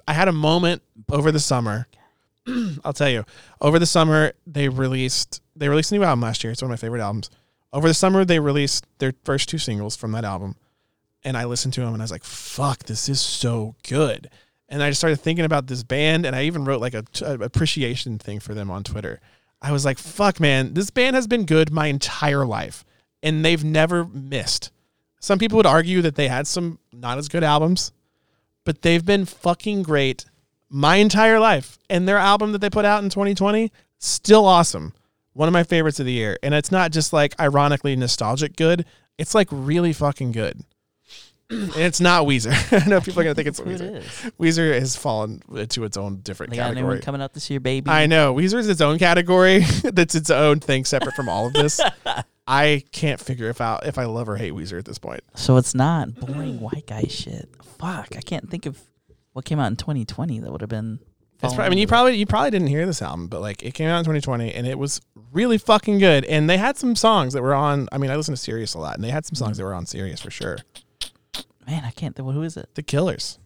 I had a moment over the summer. I'll tell you, over the summer they released they released a new album last year. It's one of my favorite albums. Over the summer they released their first two singles from that album, and I listened to them and I was like, "Fuck, this is so good." And I just started thinking about this band, and I even wrote like a, a appreciation thing for them on Twitter. I was like, "Fuck, man, this band has been good my entire life, and they've never missed." Some people would argue that they had some not as good albums, but they've been fucking great my entire life. And their album that they put out in 2020, still awesome. One of my favorites of the year. And it's not just like ironically nostalgic good, it's like really fucking good. and it's not Weezer. I know people are going to think it's Who it Weezer. is. Weezer has fallen into its own different They got a new category. coming out this year, baby. I know. Weezer is its own category that's its own thing separate from all of this. I can't figure if I if I love or hate Weezer at this point. So it's not boring white guy shit. Fuck, I can't think of what came out in 2020 that would have been. Falling I mean, you probably you probably didn't hear this album, but like it came out in 2020 and it was really fucking good. And they had some songs that were on. I mean, I listen to Sirius a lot, and they had some songs mm. that were on Sirius for sure. Man, I can't think. Who is it? The Killers.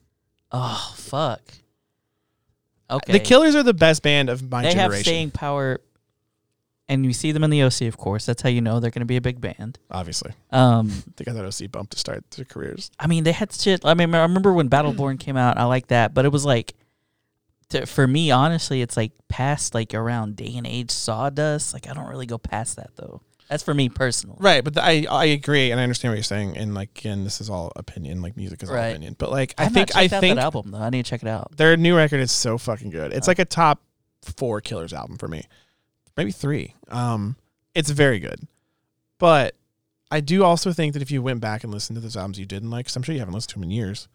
Oh fuck. Okay. The Killers are the best band of my They have generation. staying power, and you see them in the OC, of course. That's how you know they're going to be a big band. obviously, Um, they got that OC bump to start their careers. I mean, they had shit. I mean, I remember when Battle Born came out. I like that, but it was like, to, for me, honestly, it's like past like around day and age Sawdust. Like I don't really go past that though. That's for me personally. Right, but the, I I agree and I understand what you're saying. And like again, this is all opinion. Like music is all Right. opinion. But like I I've think I checked out think that album though. I need to check it out. their new record is so fucking good. It's like a top four Killers album for me, maybe three. Um, it's very good, but I do also think that if you went back and listened to those albums you didn't like, 'cause I'm sure you haven't listened to them in years.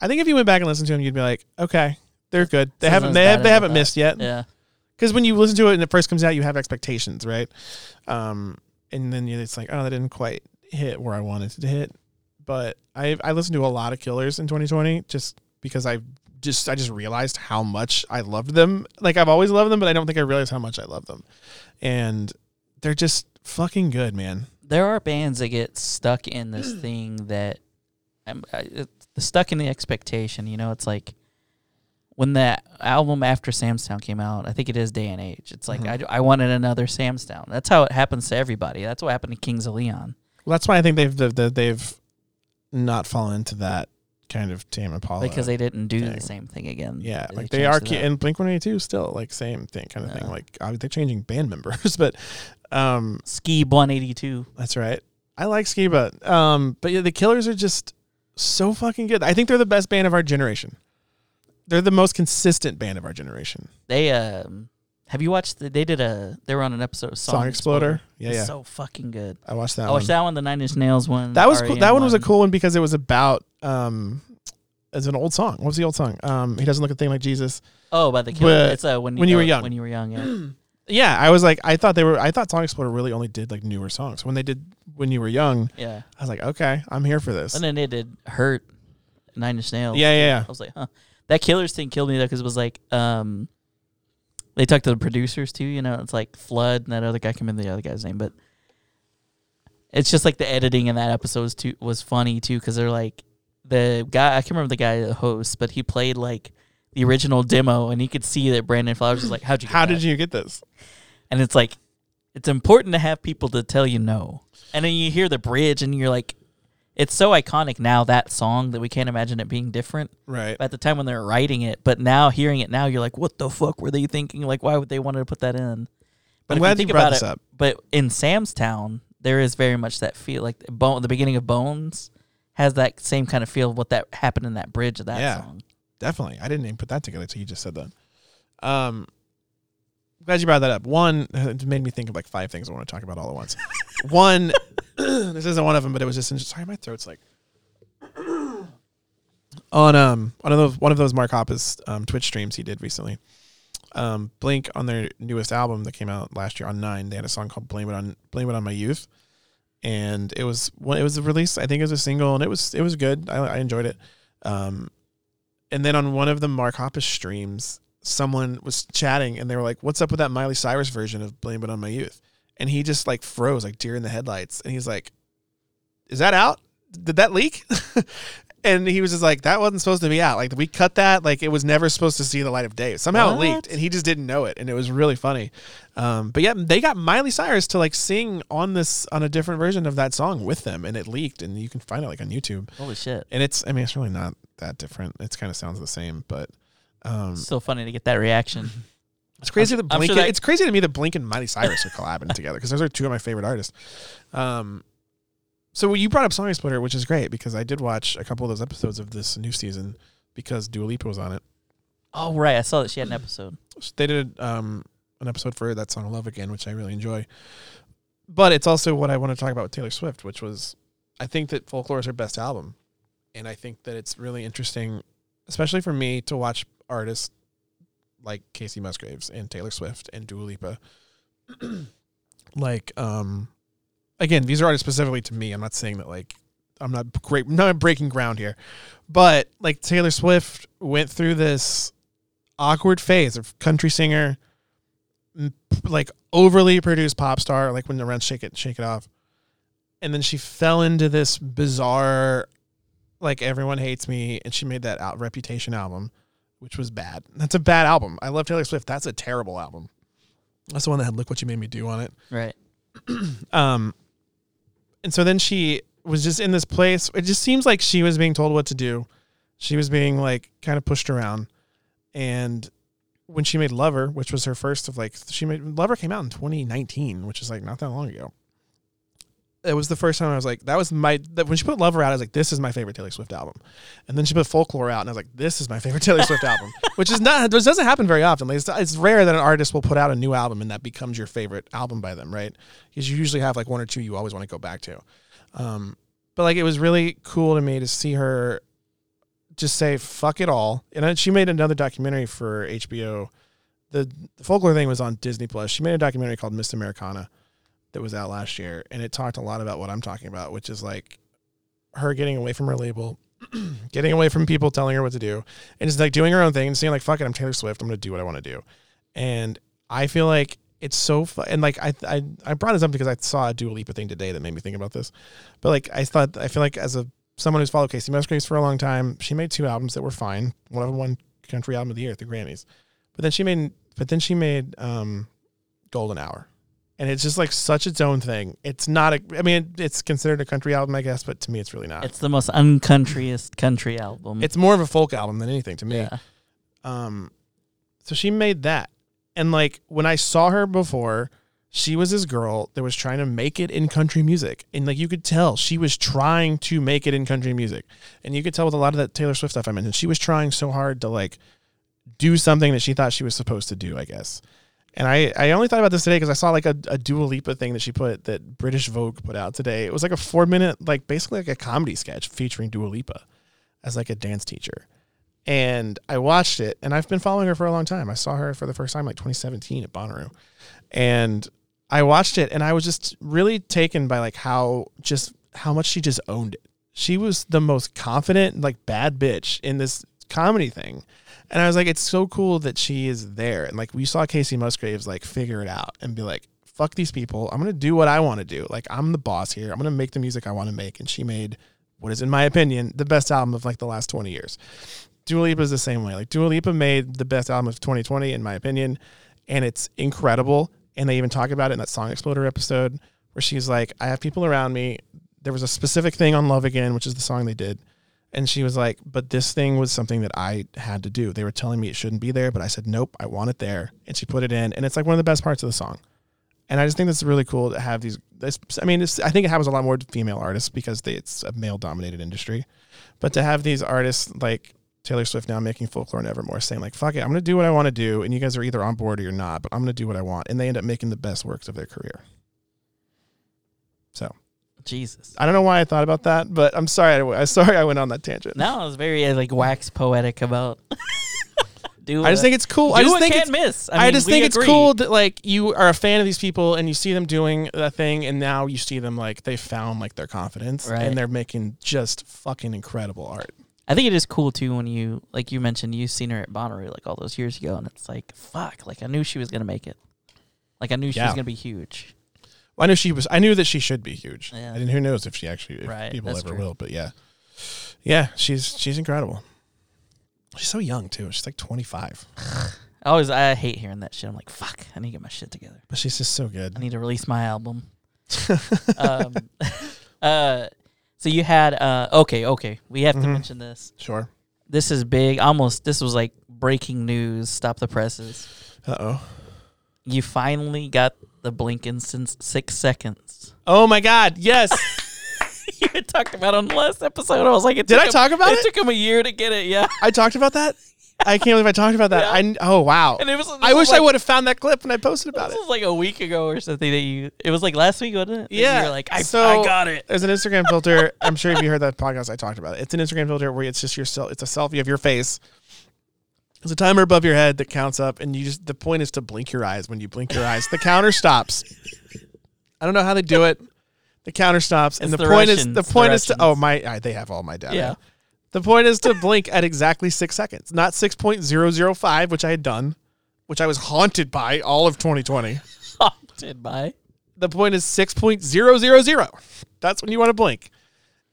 I think if you went back and listened to them, you'd be like, okay, they're good. They haven't they bad have, they haven't missed yet. Yeah. Because when you listen to it and it first comes out, you have expectations, right? Um, and then it's like, oh, that didn't quite hit where I wanted it to hit. But I I listened to a lot of Killers in 2020 just because I just I just realized how much I loved them. Like I've always loved them, but I don't think I realized how much I love them. And they're just fucking good, man. there are bands that get stuck in this thing that um, I, stuck in the expectation. You know, it's like when that album after Sam's Town came out. I think it is Day and Age. It's like Mhm. I, I wanted another Sam's Town. That's how it happens to everybody. That's what happened to Kings of Leon. Well, that's why I think they've they've, they've not fallen into that kind of Tame Impala. because they didn't do thing. the same thing again. Yeah, like they are, it ke- and Blink One Eighty Two still like same thing, kind of thing. Like they're changing band members, but um, Ski 182. that's right. I like Skiba, um, but yeah, the Killers are just so fucking good. I think they're the best band of our generation. They're the most consistent band of our generation. They um, have you watched? The, they did a. They were on an episode of Song, Song, Exploder, yeah, It's yeah. So fucking good. I watched that. One. I one. watched that one. The Nine Inch Nails one. That was cool. That one was a cool one because it was about um, as an old song. What was the old song? Um, he doesn't look a thing like Jesus. Oh, by the killer. But It's uh, when you, when you were uh, young. When you were young, yeah. Yeah, I was like, I thought they were. I thought Song Exploder really only did like newer songs. When they did when you were young, yeah. I was like, okay, I'm here for this. And then they did Hurt, Nine Inch Nails. Yeah, yeah, yeah. I was like, huh. That Killers thing killed me though, because it was like, um, they talked to the producers too. You know, it's like Flood and that other guy. I can't remember the other guy's name, but it's just like the editing in that episode was too was funny too, because they're like the guy. I can't remember the guy, the host, but he played like the original demo, and he could see that Brandon Flowers was like, "How'd you? Get How that?" did you get this? and it's like it's important to have people to tell you no and then you hear the bridge and you're like it's so iconic now that song that we can't imagine it being different Right. at the time when they were writing it but now hearing it now you're like what the fuck were they thinking like why would they want to put that in but I'm if glad you think brought about this it, up. but in sam's town there is very much that feel like bone the beginning of bones has that same kind of feel of what that happened in that bridge of that Yeah. song Definitely. I didn't even put that together until you just said that. Um, glad you brought that up. One, it made me think of like five things I want to talk about all at once. One, this isn't one of them, but it was just sorry, my throat's like on um one of those one of those Mark Hoppus um, Twitch streams he did recently. Um, Blink on their newest album that came out last year on Nine, they had a song called "Blame It on Blame It on My Youth," and it was well, it was a release. I think it was a single, and it was it was good. I, I enjoyed it. Um, and then on one of the Mark Hoppus streams, someone was chatting, and they were like, "What's up with that Miley Cyrus version of Blame It on My Youth?" And he just like froze, like deer in the headlights, and he's like, "Is that out? Did that leak?" and he was just like, "That wasn't supposed to be out. Like we cut that. Like it was never supposed to see the light of day. Somehow it leaked, and he just didn't know it, and it was really funny." Um, but yeah, they got Miley Cyrus to like sing on this on a different version of that song with them, and it leaked, and you can find it like on YouTube. Holy shit! And it's, I mean, it's really not that different. It's kind of sounds the same, but um, Still funny to get that reaction. it's crazy I'm- that Blink. sure that- it's crazy to me that Blink and Miley Cyrus are collabing together because those are two of my favorite artists. Um, so you brought up Song Exploder, which is great because I did watch a couple of those episodes of this new season because Dua Lipa was on it. Oh right, I saw that she had an episode. They did um, an episode for that song of "Love Again," which I really enjoy. But it's also what I want to talk about with Taylor Swift, which was I think that Folklore is her best album, and I think that it's really interesting, especially for me, to watch artists like Kacey Musgraves and Taylor Swift and Dua Lipa. like, um, again, these are artists specifically to me. I'm not saying that like I'm not great, not breaking ground here, but like Taylor Swift went through this awkward phase of country singer, like overly produced pop star, like when the rents shake it, shake it off, and then she fell into this bizarre, like everyone hates me, and she made that out Reputation album, which was bad. That's a bad album. I love Taylor Swift. That's a terrible album. That's the one that had "Look What You Made Me Do" on it. Right. Um, and so then she was just in this place. It just seems like she was being told what to do. She was being like kind of pushed around. And when she made Lover, which was her first of like, she made Lover came out in 2019, which is like not that long ago. It was the first time I was like, that was my, that when she put Lover out, I was like, this is my favorite Taylor Swift album. And then she put Folklore out, and I was like, this is my favorite Taylor Swift album, which is not, this doesn't happen very often. Like, it's, it's rare that an artist will put out a new album and that becomes your favorite album by them, right? Because you usually have like one or two you always want to go back to. Um, but like, it was really cool to me to see her just say fuck it all. And she made another documentary for HBO. The, the folklore thing was on Disney Plus. She made a documentary called Miss Americana that was out last year, and it talked a lot about what I'm talking about, which is like her getting away from her label, getting away from people telling her what to do, and just like doing her own thing and saying like fuck it, I'm Taylor Swift, I'm gonna do what I want to do. And I feel like it's so fun. And like I, I I brought this up because I saw a Dua Lipa thing today that made me think about this. But like I thought, I feel like as a someone who's followed Kacey Musgraves for a long time, she made two albums that were fine. One of them won country album of the year at the Grammys. But then she made, but then she made um, Golden Hour, and it's just like such its own thing. It's not a. I mean, it's considered a country album, I guess, but to me, it's really not. It's, the most uncountryest country album. It's more of a folk album than anything to me. yeah. Um, so she made that, and like when I saw her before, she was this girl that was trying to make it in country music, and like you could tell she was trying to make it in country music, and you could tell with a lot of that Taylor Swift stuff I mentioned, she was trying so hard to like do something that she thought she was supposed to do, I guess. And I, I only thought about this today because I saw like a, a Dua Lipa thing that she put that British Vogue put out today. It was like a four minute, like basically like a comedy sketch featuring Dua Lipa as like a dance teacher and I watched it, and I've been following her for a long time. I saw her for the first time like 2017 at Bonnaroo, and I watched it, and I was just really taken by like how just how much she just owned it. She was the most confident, like bad bitch in this comedy thing, and I was like, it's so cool that she is there, and like we saw Kacey Musgraves like figure it out and be like, fuck these people, I'm gonna do what I want to do. Like I'm the boss here. I'm gonna make the music I want to make, and she made what is in my opinion the best album of like the last 20 years. Dua Lipa is the same way. Like Dua Lipa made the best album of 2020 in my opinion, and it's incredible. And they even talk about it in that Song Exploder episode where she's like, "I have people around me. There was a specific thing on Love Again, which is the song they did." And she was like, "But this thing was something that I had to do. They were telling me it shouldn't be there, but I said, "Nope, I want it there." And she put it in, and it's like one of the best parts of the song. And I just think that's really cool to have these. This, I mean, I think it happens a lot more to female artists because they, it's a male-dominated industry. But to have these artists like Taylor Swift now making folklore and Evermore saying like, "Fuck it, I'm gonna do what I want to do," and you guys are either on board or you're not, but I'm gonna do what I want, and they end up making the best works of their career. So Jesus. I don't know why I thought about that, but I'm sorry. I, I'm sorry I went on that tangent. No, I was very uh, like wax poetic about. do I just think it's cool. I just think can't it's miss. I, I, just think it's cool that like you are a fan of these people and you see them doing a thing and now you see them like they found like their confidence Right. and they're making just fucking incredible art. I think it is cool too when you like you mentioned you've seen her at Bonnaroo like all those years ago, and it's like fuck, like I knew she was gonna make it. Like I knew she Yeah. was gonna be huge. Well, I knew she was. I knew that she should be huge. Yeah. And who knows if she actually, if Right, people ever true. will. But yeah, yeah, she's she's incredible. She's so young too. She's like 25, I always I hate hearing that shit. I'm like fuck, I need to get my shit together. but she's just so good. I need to release my album. um, uh, so you had uh, okay, okay. We have to Mhm. mention this. Sure. This is big. Almost. This was like breaking news. Stop the presses. Uh oh. You finally got the blink instance six seconds. Oh my God! Yes. you had talked about it on the last episode. I was like, it Did I him- talk about It it? took him a year to get it. Yeah, I talked about that. I can't believe I talked about that. Yeah. I oh wow. and it was. I wish I would have found that clip when I posted about it. This it. was like a week ago or something that you. It was like last week, wasn't it? Yeah, You were like, I, so- I got it. There's an Instagram filter. I'm sure if you heard that podcast, I talked about it. It's an Instagram filter where it's just your self. It's a selfie of your face. There's a timer above your head that counts up, and you just. The point is to blink your eyes. When you blink your eyes, the counter stops. I don't know how they do it. The counter stops, and the, the point is Russians, the the point is to. Oh my! I, they have all my data. Yeah. The point is to blink at exactly six seconds, not six point zero zero five, which I had done, which I was haunted by all of 2020 Haunted by. the point is six point zero zero zero. that's when you want to blink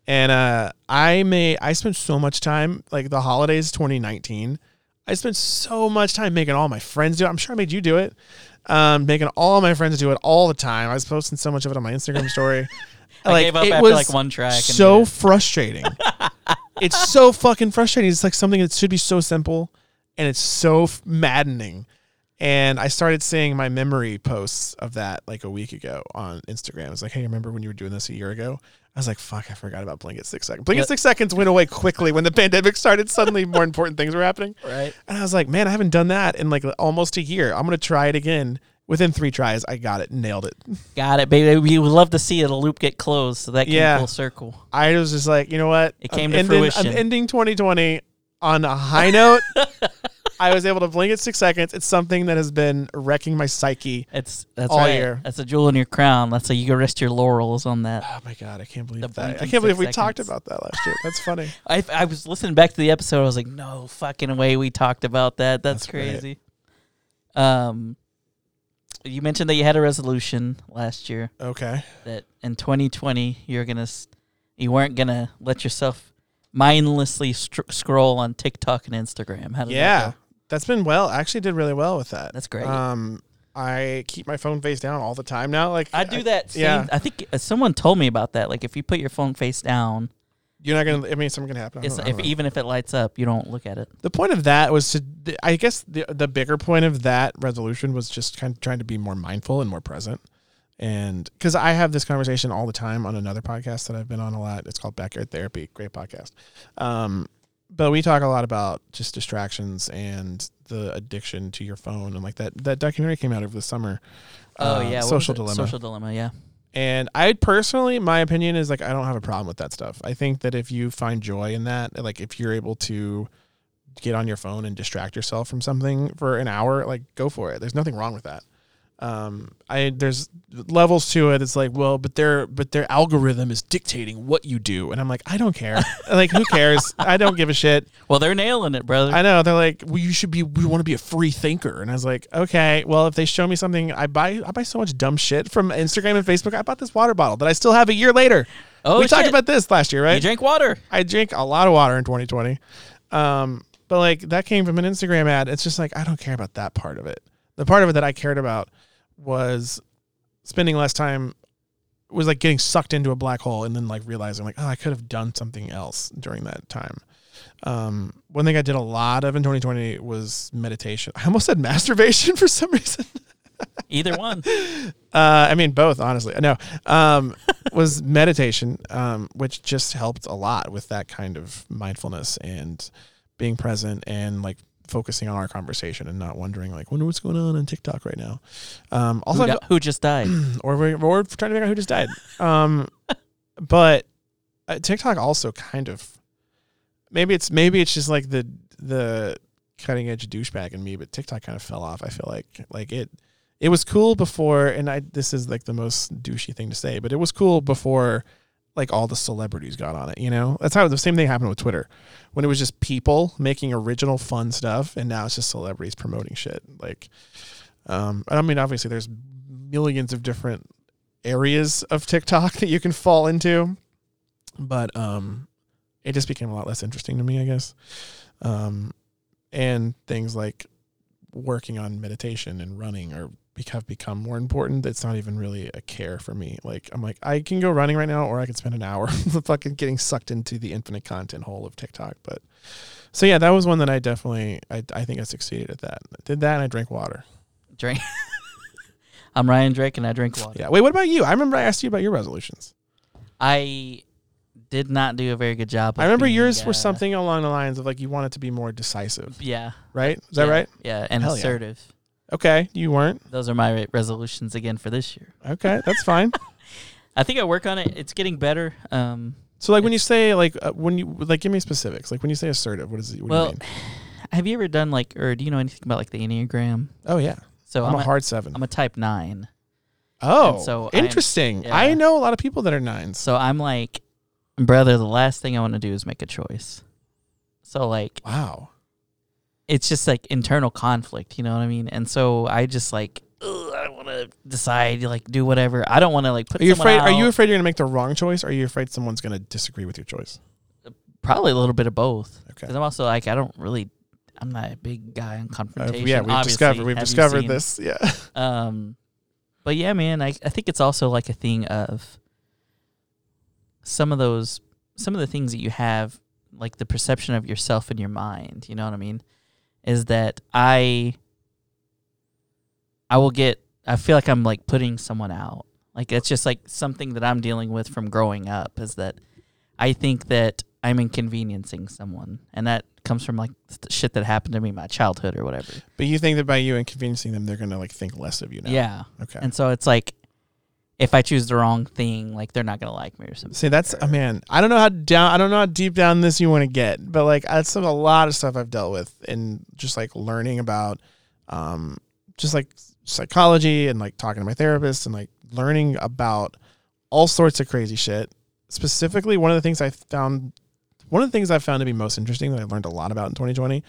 and uh i may i spent so much time like the holidays 2019 i spent so much time making all my friends do it i'm sure i made you do it um making all my friends do it all the time i was posting so much of it on my instagram story I gave up it after was like one track. so did it. frustrating it's so fucking frustrating it's like something that should be so simple and it's so f- maddening and I started seeing my memory posts of that like a week ago on Instagram. It's like, hey, remember when you were doing this a year ago? I was like, fuck, I forgot about Blink at six seconds. Blink at six seconds went away quickly when the pandemic started. Suddenly, more important things were happening. right. And I was like, man, I haven't done that in like almost a year. I'm gonna try it again. Within three tries, I got it, nailed it. Got it, baby. We would love to see it, a loop get closed so that came Yeah. full circle. I was just like, you know what? It I'm came to ending, fruition. I'm ending 2020 on a high note. I was able to blink at six seconds. It's something that has been wrecking my psyche. It's that's All right. year. That's a jewel in your crown. That's how you can rest your laurels on that. Oh my god, I can't believe The that. I can't believe we talked about that last year. That's funny. I I was listening back to the episode. I was like, no fucking way we talked about that. That's, That's great. crazy. Um, you mentioned that you had a resolution last year Okay. that in 2020 you're gonna you weren't gonna let yourself mindlessly str- scroll on TikTok and Instagram. How did Yeah. That go? That's been well. I actually did really well with that. That's great. Um I keep my phone face down all the time now. Like I do that. Same, yeah. I think uh, someone told me about that. Like if you put your phone face down, You're not gonna I mean something can happen. It's, if know. even if it lights up, you don't look at it. the point of that was to I guess the the bigger point of that resolution was just kind of trying to be more mindful and more present. And because I have this conversation all the time on another podcast that I've been on a lot. It's called Backyard Therapy. Great podcast. Um, but we talk a lot about just distractions and the addiction to your phone and like that that documentary came out over the summer. Oh uh, yeah, social dilemma. Social dilemma. Yeah. And I personally, my opinion is like I don't have a problem with that stuff. I think that if you find joy in that, like if you're able to get on your phone and distract yourself from something for an hour, like go for it. There's nothing wrong with that. Um, I there's levels to it. It's like, well, but their but their algorithm is dictating what you do, and I'm like, I don't care. like, who cares? I don't give a shit. Well, they're nailing it, brother. I know they're like, well, you should be. We want to be a free thinker, and I was like, okay, well, if they show me something, I buy. I buy so much dumb shit from Instagram and Facebook. I bought this water bottle that I still have a year later. oh, we talked about this last year, right? You drink water. I drink a lot of water in 2020, um, but like that came from an Instagram ad. It's just like I don't care about that part of it. The part of it that I cared about was spending less time. Was like getting sucked into a black hole and then like realizing like oh I could have done something else during that time. Um, one thing I did a lot of in 2020 was meditation. I almost said masturbation for some reason. Either one. Uh, I mean both, honestly. No, um, was meditation, um, which just helped a lot with that kind of mindfulness and being present and like focusing on our conversation and not wondering like, wonder what's going on on TikTok right now. Um, also, who, di- who just died? or we're, or we're trying to figure out who just died. Um, but uh, TikTok also kind of maybe it's maybe it's just like the the cutting edge douchebag in me, but TikTok kind of fell off. I feel like like it it was cool before, and I this is like the most douchey thing to say, but it was cool before like all the celebrities got on it. You know, that's how the same thing happened with Twitter when it was just people making original fun stuff, and now it's just celebrities promoting shit. Like, um, I mean, obviously there's millions of different areas of TikTok that you can fall into, but um, it just became a lot less interesting to me, I guess. Um, and things like working on meditation and running are have become more important. It's not even really a care for me. Like I'm like I can go running right now, or I can spend an hour fucking getting sucked into the infinite content hole of TikTok. But so yeah, that was one that I definitely I I think I succeeded at that. I did that and I drank water. Drink. I'm Ryan Drake and I drink water. Yeah. Wait, what about you? I remember I asked you about your resolutions. I did not do a very good job. I remember being, yours were uh, something along the lines of like you wanted to be more decisive, Yeah. right? Is that right? Yeah, and Hell yeah. Okay, you weren't. Those are my resolutions again for this year. Okay, that's fine. I think I work on it. It's getting better. Um, So like when you say like uh, when you like give me specifics. Like when you say assertive, what is it? What do you well, mean? have you ever done like, or do you know anything about like the Enneagram? Oh yeah, So I'm, I'm, a hard 7 I'm a type nine. oh, and so interesting. yeah. I know a lot of people that are nines. So I'm like, brother, the last thing I want to do is make a choice. So like, Wow. It's just like internal conflict, you know what I mean? And so I just like, "Ugh, I want to decide, like do whatever. I don't want to like put. Are you afraid? Are you afraid you're gonna make the wrong choice? Or are you afraid someone's gonna disagree with your choice? Probably a little bit of both. Okay. Because I'm also like, I don't really. I'm not a big guy on Uh, confrontation. yeah, we've obviously. discovered we've Have discovered this. Yeah. Um, but yeah, man, I I think it's also like a thing of some of those some of the things that you have, like the perception of yourself in your mind. You know what I mean? Is that I I will get. I feel like I'm like putting someone out. Like it's just like something that I'm dealing with from growing up. Is that I think that I'm inconveniencing someone, and that comes from like shit that happened to me in my childhood or whatever. But you think that by you inconveniencing them, they're gonna like think less of you now? Yeah. Okay. And so it's like, if I choose the wrong thing, like they're not gonna like me or something. See, that's a man. I don't know how down. I don't know how deep down this you want to get, but like that's a lot of stuff I've dealt with, and just like learning about, um, just like psychology and like talking to my therapist and like learning about all sorts of crazy shit. Specifically, one of the things I found, one of the things I found to be most interesting that I learned a lot about in 2020,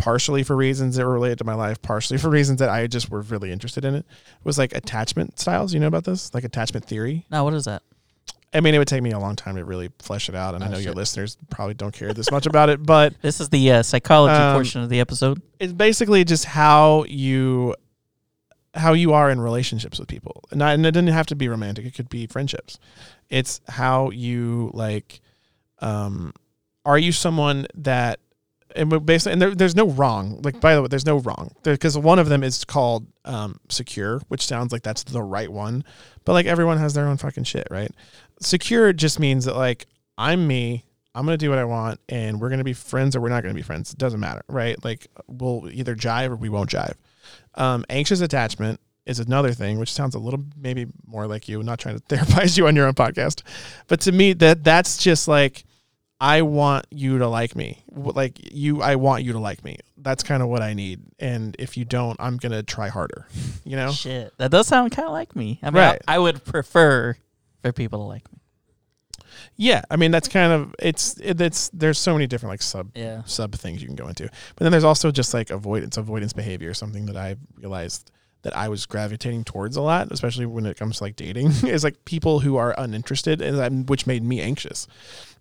partially for reasons that were related to my life, partially for reasons that I just were really interested in it, was like attachment styles. You know about this? Like attachment theory. No, what is that? I mean, it would take me a long time to really flesh it out, and I Oh, know your listeners probably don't care this much about it, but This is the uh, psychology Um, portion of the episode. it's basically just how you how you are in relationships with people, and, not, and it doesn't have to be romantic; it could be friendships. It's how you like. Um, are you someone that and basically and there, there's no wrong. Like by the way there's no wrong. Because one of them is called um, secure which sounds like that's the right one. But like everyone has their own fucking shit right? Secure just means that like i'm me i'm gonna do what i want and we're gonna be friends or we're not gonna be friends. It doesn't matter right? Like we'll either jive or we won't jive. Um, anxious attachment is another thing which sounds a little maybe more like you. Not trying to therapize you on your own podcast. But to me that that's just like I want you to like me. Like you I want you to like me. That's kind of what I need. And if you don't, I'm going to try harder. You know? Shit, that does sound kind of like me. I mean, Right. I, I would prefer for people to like me. Yeah, I mean that's kind of it's it, it's there's so many different like sub Yeah. sub things you can go into. But then there's also just like avoidance avoidance behavior, something that I realized that I was gravitating towards a lot, especially when it comes to like dating, is like people who are uninterested, and um, which made me anxious.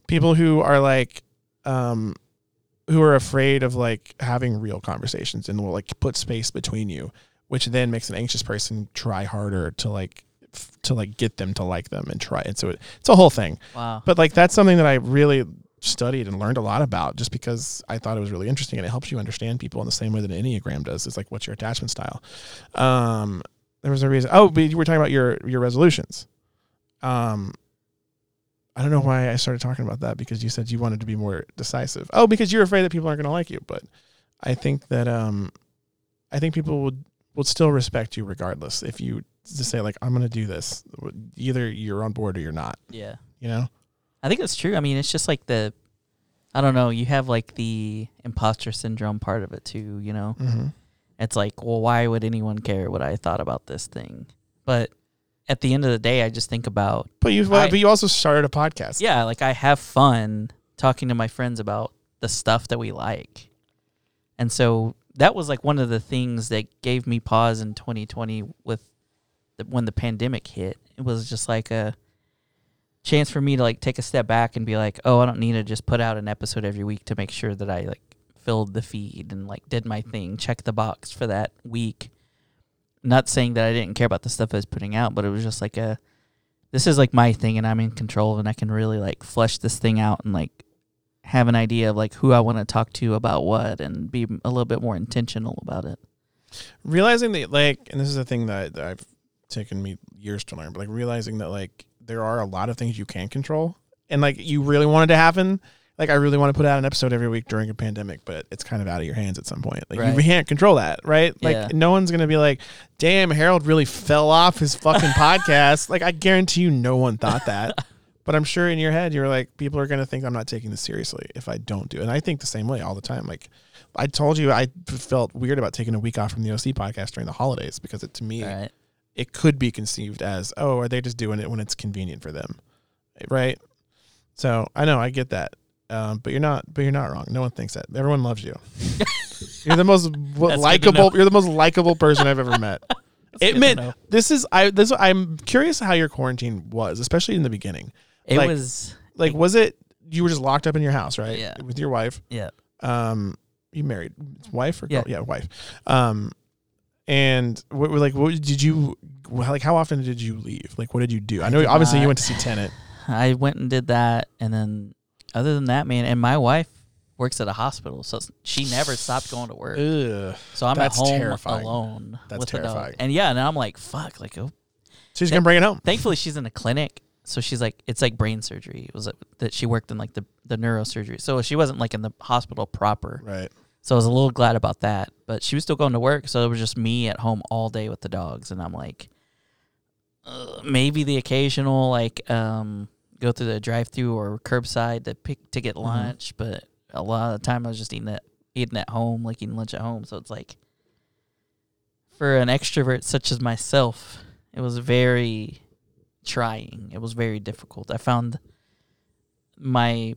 People who are like, um, who are afraid of like having real conversations and will like put space between you, which then makes an anxious person try harder to like f- to like get them to like them and try. And so it, it's a whole thing. Wow. But like that's something that I really studied and learned a lot about just because I thought it was really interesting and it helps you understand people in the same way that an Enneagram does. It's like what's your attachment style? Um there was a reason oh, but you were talking about your your resolutions. Um I don't know why I started talking about that because you said you wanted to be more decisive. Oh, because you're afraid that people aren't going to like you, but I think that um I think people would would still respect you regardless if you just say like I'm going to do this. Either you're on board or you're not Yeah. You know? I think that's true. I mean, it's just like the, I don't know. You have like the imposter syndrome part of it too. You know, Mm-hmm. it's like, well, why would anyone care what I thought about this thing? But at the end of the day, I just think about, But you I- but you also started a podcast. yeah, like I have fun talking to my friends about the stuff that we like, and so that was like one of the things that gave me pause in 2020 with the, when the pandemic hit. It was just like a chance for me to like take a step back and be like, oh, I don't need to just put out an episode every week to make sure that I like filled the feed and like did my thing, check the box for that week. Not saying that I didn't care about the stuff I was putting out, but it was just like a this is like my thing and I'm in control and I can really like flesh this thing out and like have an idea of like who I want to talk to about what and be a little bit more intentional about it. realizing that like and this is a thing that, that i've taken me years to learn but like realizing that like there are a lot of things you can control and like you really want it to happen like i really want to put out an episode every week during a pandemic but it's kind of out of your hands at some point like Right. you can't control that right like Yeah. no one's gonna be like damn harold really fell off his fucking podcast like i guarantee you no one thought that but i'm sure in your head you're like people are gonna think i'm not taking this seriously if i don't do it and i think the same way all the time like I told you I felt weird about taking a week off from the OC podcast during the holidays because it to me right. it could be conceived as oh are they just doing it when it's convenient for them, right? So I know I get that, um, but you're not but you're not wrong. No one thinks that. Everyone loves you. you're the most w- That's good to likable. You're the most likable person I've ever met. it meant this is I this I'm curious how your quarantine was, especially in the beginning. It Like- was Like was it you were just locked up in your house, right? Yeah. With your wife. yeah. um you married wife or Yeah. girl? yeah wife um and what like what did you like how often did you leave like what did you do i know obviously you went to see Tenet I went and did that, and then other than that, man, and my wife works at a hospital, so she never stopped going to work. Ugh. So I'm at home terrifying. alone That's with the terrifying. dog, and yeah, and I'm like, fuck, like, oh. she's gonna bring it home Thankfully, she's in a clinic, so she's like, it's like brain surgery. It was like, that she worked in like the the neurosurgery, so she wasn't like in the hospital proper. right So I was a little glad about that. But she was still going to work, so it was just me at home all day with the dogs, and I'm like, uh, maybe the occasional like um go through the drive-through or curbside to pick to get Mhm. lunch, but a lot of the time I was just eating at eating at home, like eating lunch at home. So it's like for an extrovert such as myself, it was very trying. It was very difficult. I found my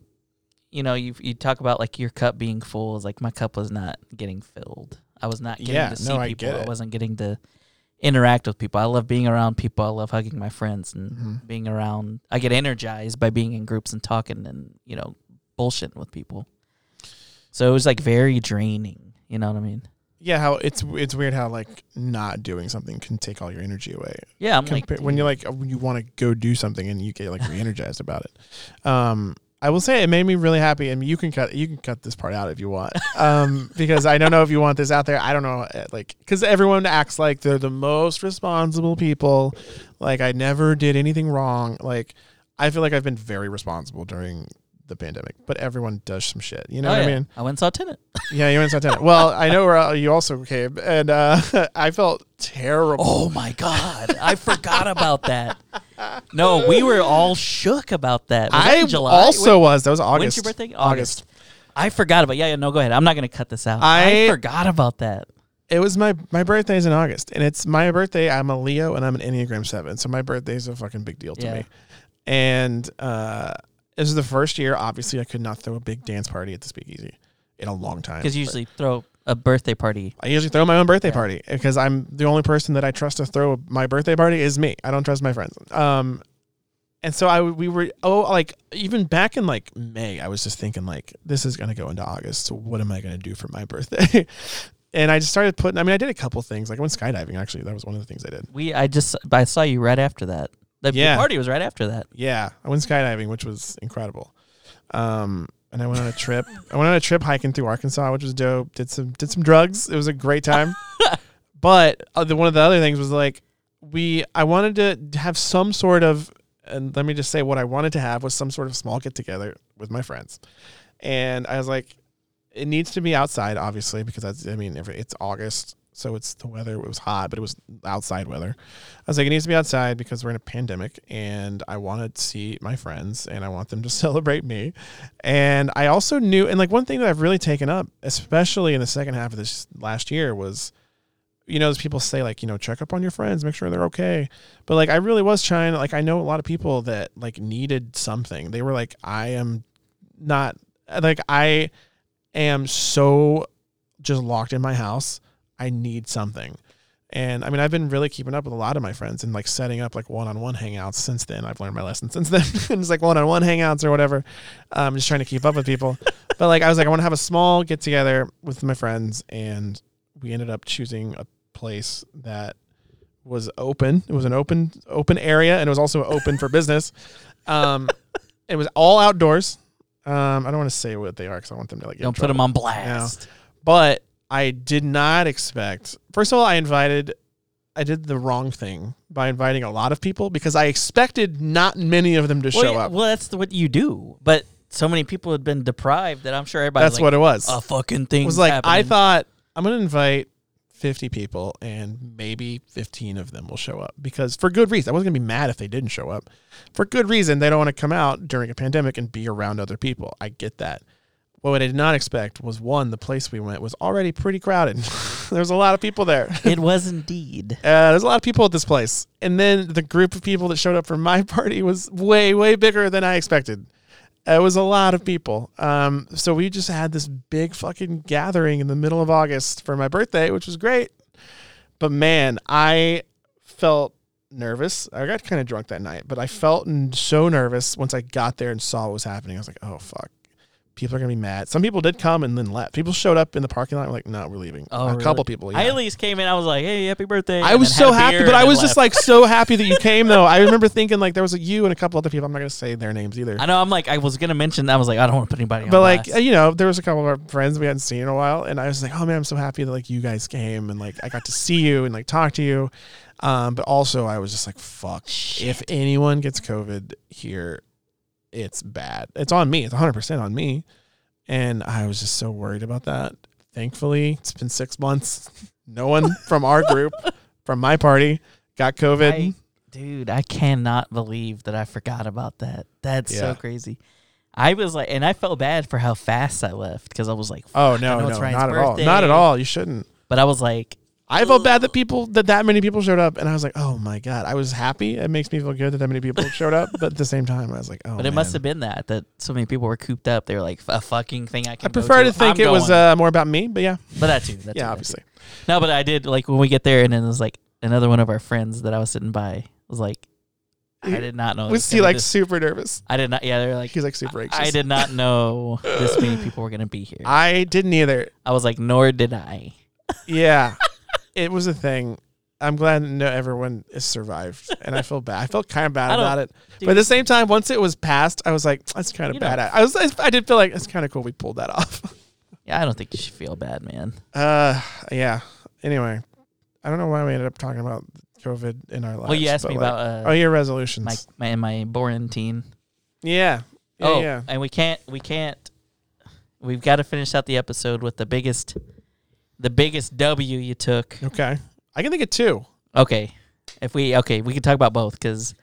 you know, you you talk about like your cup being full is like my cup was not getting filled. I was not getting Yeah, to see no, I people. get I wasn't getting to interact with people. I love being around people. I love hugging my friends and Mhm. being around. I get energized by being in groups and talking and you know bullshitting with people. So it was like very draining. You know what I mean? yeah how it's it's weird how like not doing something can take all your energy away Yeah, I'm like when you're like when you want to go do something and you get like re-energized about it um I will say it made me really happy, and you can cut you can cut this part out if you want, um, because I don't know if you want this out there. I don't know, uh, like, because everyone acts like they're the most responsible people, like I never did anything wrong. Like, I feel like I've been very responsible during the pandemic, but everyone does some shit. You know Oh, what I mean? I went and saw Tenet. Yeah, you went to Tenet. Well, I know where you also came, and uh, I felt terrible. Oh my god, I forgot about that. No, we were all shook about that. Was that I in July? also was. That was August. When's your birthday? August. I forgot about. Yeah, yeah. No, go ahead. I'm not gonna cut this out. I, I- forgot about that. It was my my birthday is in August, and it's my birthday. I'm a Leo, and I'm an Enneagram Seven, so my birthday is a fucking big deal to Yeah. me. And uh, this is the first year. Obviously, I could not throw a big dance party at the Speakeasy in a long time. Because you usually throw a birthday party. I usually throw my own birthday party because I'm the only person that I trust to throw my birthday party is me. I don't trust my friends. Um, and so I we were oh like even back in like May I was just thinking like this is gonna go into August. So what am I gonna do for my birthday? and I just started putting. I mean I did a couple things like I went skydiving. Actually, that was one of the things I did. We, I just, I saw you right after that. The, the party was right after that. Yeah, I went skydiving, which was incredible. Um, and I went on a trip. I went on a trip hiking through Arkansas, which was dope. Did some did some drugs. It was a great time. but uh, the, one of the other things was like we. I wanted to have some sort of, and let me just say what I wanted to have was some sort of small get together with my friends, and I was like, it needs to be outside, obviously, because that's. I mean, if it's August. So it's the weather. It was hot, but it was outside weather. I was like, it needs to be outside because we're in a pandemic, and I want to see my friends, and I want them to celebrate me. And I also knew, and like one thing that I've really taken up, especially in the second half of this last year, was you know, as people say, like, you know, check up on your friends, make sure they're okay. But like, I really was trying, like, I know a lot of people that like needed something. They were like, I am not, like, I am so just locked in my house. I need something. And I mean, I've been really keeping up with a lot of my friends and like setting up like one on one hangouts since then. I've learned my lesson since then. and it's like one on one hangouts or whatever. I'm um, just trying to keep up with people. but like, I was like, I want to have a small get together with my friends and we ended up choosing a place that was open. It was an open open area, and it was also open for business. Um, it was all outdoors. Um, I don't want to say what they are because I want them to like. Don't put them on blast. But I did not expect. First of all, I invited. I did the wrong thing by inviting a lot of people because I expected not many of them to well, show up. Well, that's what you do, but so many people had been deprived that I'm sure everybody. That's like, what it was. A fucking thing it was like happening. I thought I'm gonna invite 50 people and maybe 15 of them will show up because for good reason. I wasn't going to be mad if they didn't show up. For good reason, they don't want to come out during a pandemic and be around other people. I get that. What I did not expect was one, the place we went was already pretty crowded. There's a lot of people there. It was indeed. Uh, there's a lot of people at this place. And then the group of people that showed up for my party was way, way bigger than I expected. It was a lot of people. Um, so we just had this big fucking gathering in the middle of August for my birthday, which was great. But man, I felt nervous. I got kind of drunk that night, but I felt so nervous once I got there and saw what was happening. I was like, oh, fuck people are gonna be mad. Some people did come and then left. People showed up in the parking lot. I'm like, no, we're leaving. Oh, a really? couple people. Yeah. I at least came in. I was like, "Hey, happy birthday!" I was so happy, but I was just like so happy that you came. Though I remember thinking like there was like you and a couple other people. I'm not gonna say their names either. I know. I'm like, I was gonna mention. that. I was like, I don't want to put anybody. But like blast. you know, there was a couple of our friends we hadn't seen in a while, and I was like, oh man, I'm so happy that like you guys came and like I got to see you and like talk to you. Um, but also I was just like, fuck, if anyone gets COVID here, it's bad. It's on me. It's 100 percent on me. And I was just so worried about that. Thankfully, it's been six months. No one from our group, from my party, got COVID. I- dude, I cannot believe that I forgot about that. That's Yeah. so crazy. I was like, and I felt bad for how fast I left because I was like, oh no, no, not at all. Not at all. You shouldn't. But I was like, I felt bad that people that that many people showed up, and I was like, oh my god. I was happy. It makes me feel good that that many people showed up, but at the same time, I was like, oh. but it must have been that that so many people were cooped up. They were like, a fucking thing I can. I prefer to think I'm it was going." uh, more about me, but yeah, but that too. That too, yeah, that obviously. too. No, but I did like when we get there, and then it was like another one of our friends that I was sitting by was like, I did not know. Was he like this- super nervous? I did not. Yeah, they're like, He's like super anxious. I did not know this many people were gonna be here. I didn't either. I was like, nor did I. Yeah, it was a thing. I'm glad no everyone has survived, and I feel bad. I felt kind of bad about it, Dude, but at the same time, once it was passed, I was like, that's kind of You know- bad. I was, I did feel like it's kind of cool we pulled that off. yeah, I don't think you should feel bad, man. Uh, yeah. Anyway, I don't know why we ended up talking about COVID in our lives. well, you asked but, me like- about uh, oh, your resolutions. my my my quarantine. yeah. Yeah, oh, yeah. and we can't we can't. We've got to finish out the episode with the biggest, the biggest W you took. Okay. I can think of two. Okay, if we okay, we can talk about both because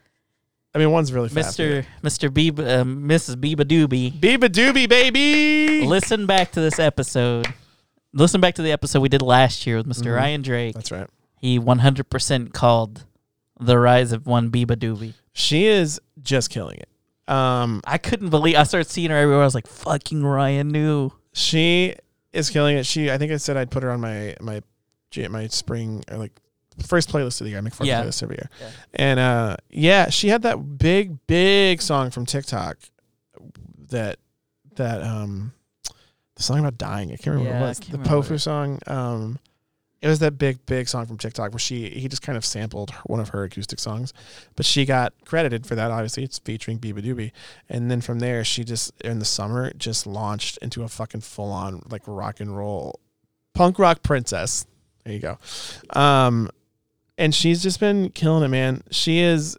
I mean, one's really fast. Mister Mister Biba, um, Mrs. Beabadoobee. Biba Doobie, baby. listen back to this episode. Listen back to the episode we did last year with mister Mhm. Ryan Drake. That's right. He 100% called the rise of one Beabadoobee. She is just killing it. Um, I couldn't believe I started seeing her everywhere. I was like, "Fucking Ryan knew." she is killing it. She, I think I said I'd put her on my my my spring or like first playlist of the year. I make fun Yeah. playlist every year, Yeah. and uh, yeah, she had that big big song from TikTok that that um the song about dying. I can't remember Yeah, what it was. The Powfu song. Um, it was that big big song from TikTok where she he just kind of sampled one of her acoustic songs, but she got credited for that. Obviously, it's featuring Beabadoobee, and then from there she just in the summer just launched into a fucking full on like rock and roll punk rock princess. There you go. Um, and she's just been killing it, man. She is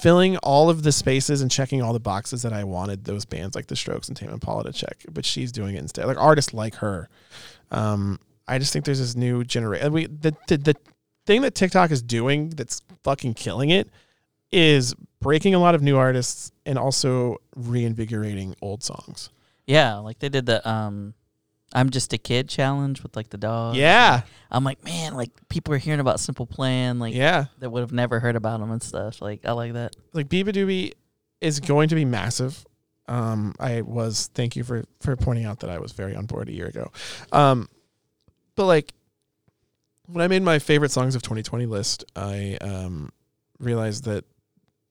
filling all of the spaces and checking all the boxes that I wanted those bands like The Strokes and Tame Impala to check, but she's doing it instead. Like artists like her. Um, I just think there's this new generation. We the, the the thing that TikTok is doing that's fucking killing it is breaking a lot of new artists and also reinvigorating old songs. Yeah, like they did the um I'm just a kid challenge with like the dog. Yeah, I'm like, man, like people are hearing about Simple Plan, like yeah. that would have never heard about them and stuff. Like I like that. Like Beabadoobee is going to be massive. Um, I was thank you for for pointing out that I was very on board a year ago. Um, but like when I made my favorite songs of 2020 list, I um realized that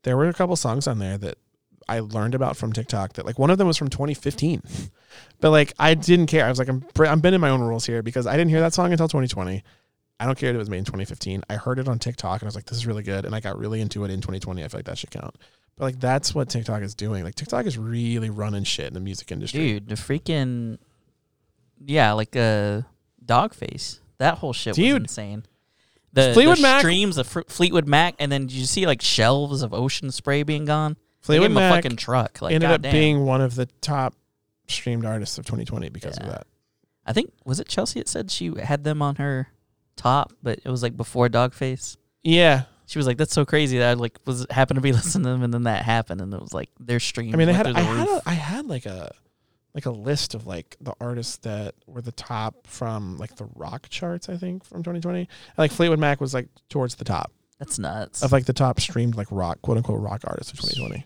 there were a couple songs on there that I learned about from TikTok that like one of them was from 2015. but like I didn't care. I was like I'm I'm bending my own rules here because I didn't hear that song until 2020. I don't care if it was made in 2015. I heard it on TikTok and I was like this is really good and I got really into it in 2020. I feel like that should count. But like that's what TikTok is doing. Like TikTok is really running shit in the music industry. Dude, the freaking yeah, like uh Dogface. That whole shit was insane. The, Fleetwood the Mac- streams of Fr- Fleetwood Mac, and then did you see like shelves of Ocean Spray being gone? They Fleetwood gave him a Mac fucking truck. Like ended up goddamn. being one of the top streamed artists of 2020 because Yeah. of that. I think was it Chelsea that said she had them on her top, but it was like before Dogface. Yeah. She was like, "That's so crazy that I like was happened to be listening to them, and then that happened, and it was like their stream." I mean, they went had I had a, I had like a like a list of like the artists that were the top from like the rock charts. I think from 2020. And, like Fleetwood Mac was like towards the top That's nuts. of like the top streamed like rock quote unquote rock artists of 2020.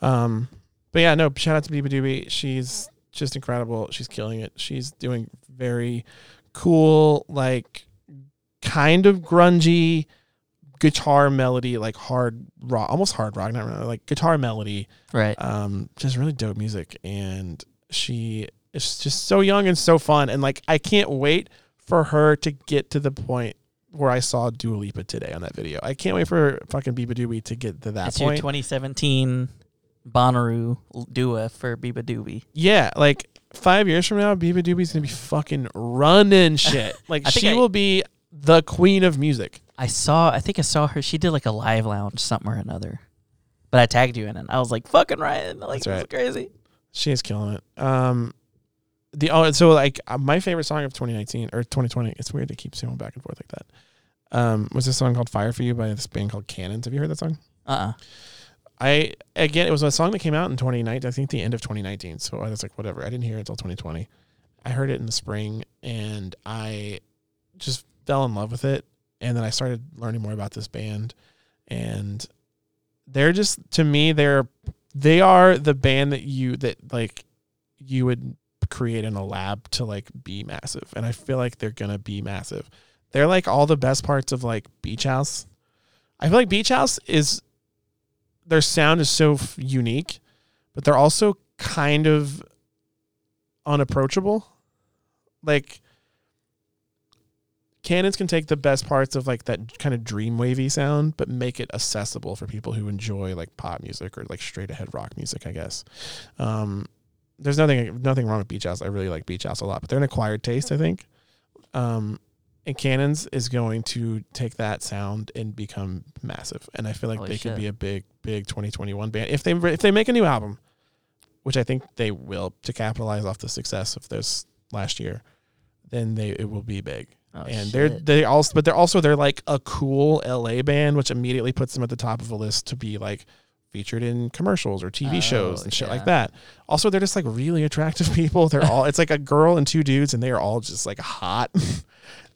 Um, but yeah, no. Shout out to Beabadoobee. She's just incredible. She's killing it. She's doing very cool like kind of grungy guitar melody like hard rock almost hard rock not really like guitar melody right. um just really dope music and she is just so young and so fun and like I can't wait for her to get to the point where I saw Dua Lipa today on that video. I can't wait for fucking Beabadoobee to get to that It's your point. 2017 Bonnaroo Dua for Beabadoobee. yeah, like five years from now, Beabadoobee's gonna be fucking running shit. Like she I- will be the queen of music. I saw. I think I saw her. She did like a live lounge, something or another. But I tagged you in it. I was like, "Fucking Ryan!" Like That's this is right. crazy. She is killing it. Um, the oh, so like uh, my favorite song of 2019 or 2020. It's weird to keep going back and forth like that. Um, was this song called "Fire for You" by this band called Cannons. Have you heard that song? Uh. uh I again, it was a song that came out in 2019. I think the end of 2019. So I was like, whatever. I didn't hear it until 2020. I heard it in the spring, and I just fell in love with it. And then I started learning more about this band, and they're just to me they're they are the band that you that like you would create in a lab to like be massive, and I feel like they're gonna be massive. They're like all the best parts of like Beach House. I feel like Beach House is their sound is so f- unique, but they're also kind of unapproachable. Like Cannons can take the best parts of like that kind of dream wavy sound, but make it accessible for people who enjoy like pop music or like straight ahead rock music. I guess. Um, there's nothing nothing wrong with Beach House. I really like Beach House a lot, but they're an acquired taste, I think. Um, and Cannons is going to take that sound and become massive, and I feel like Holy they could be a big, big 2021 band if they if they make a new album, which I think they will to capitalize off the success of this last year. Then they it will be big Oh, and they're they also but they're also they're like a cool LA band, which immediately puts them at the top of a list to be like featured in commercials or TV Oh, shows and oh, shit yeah. like that. Also, they're just like really attractive people. They're all it's like a girl and two dudes, and they are all just like hot.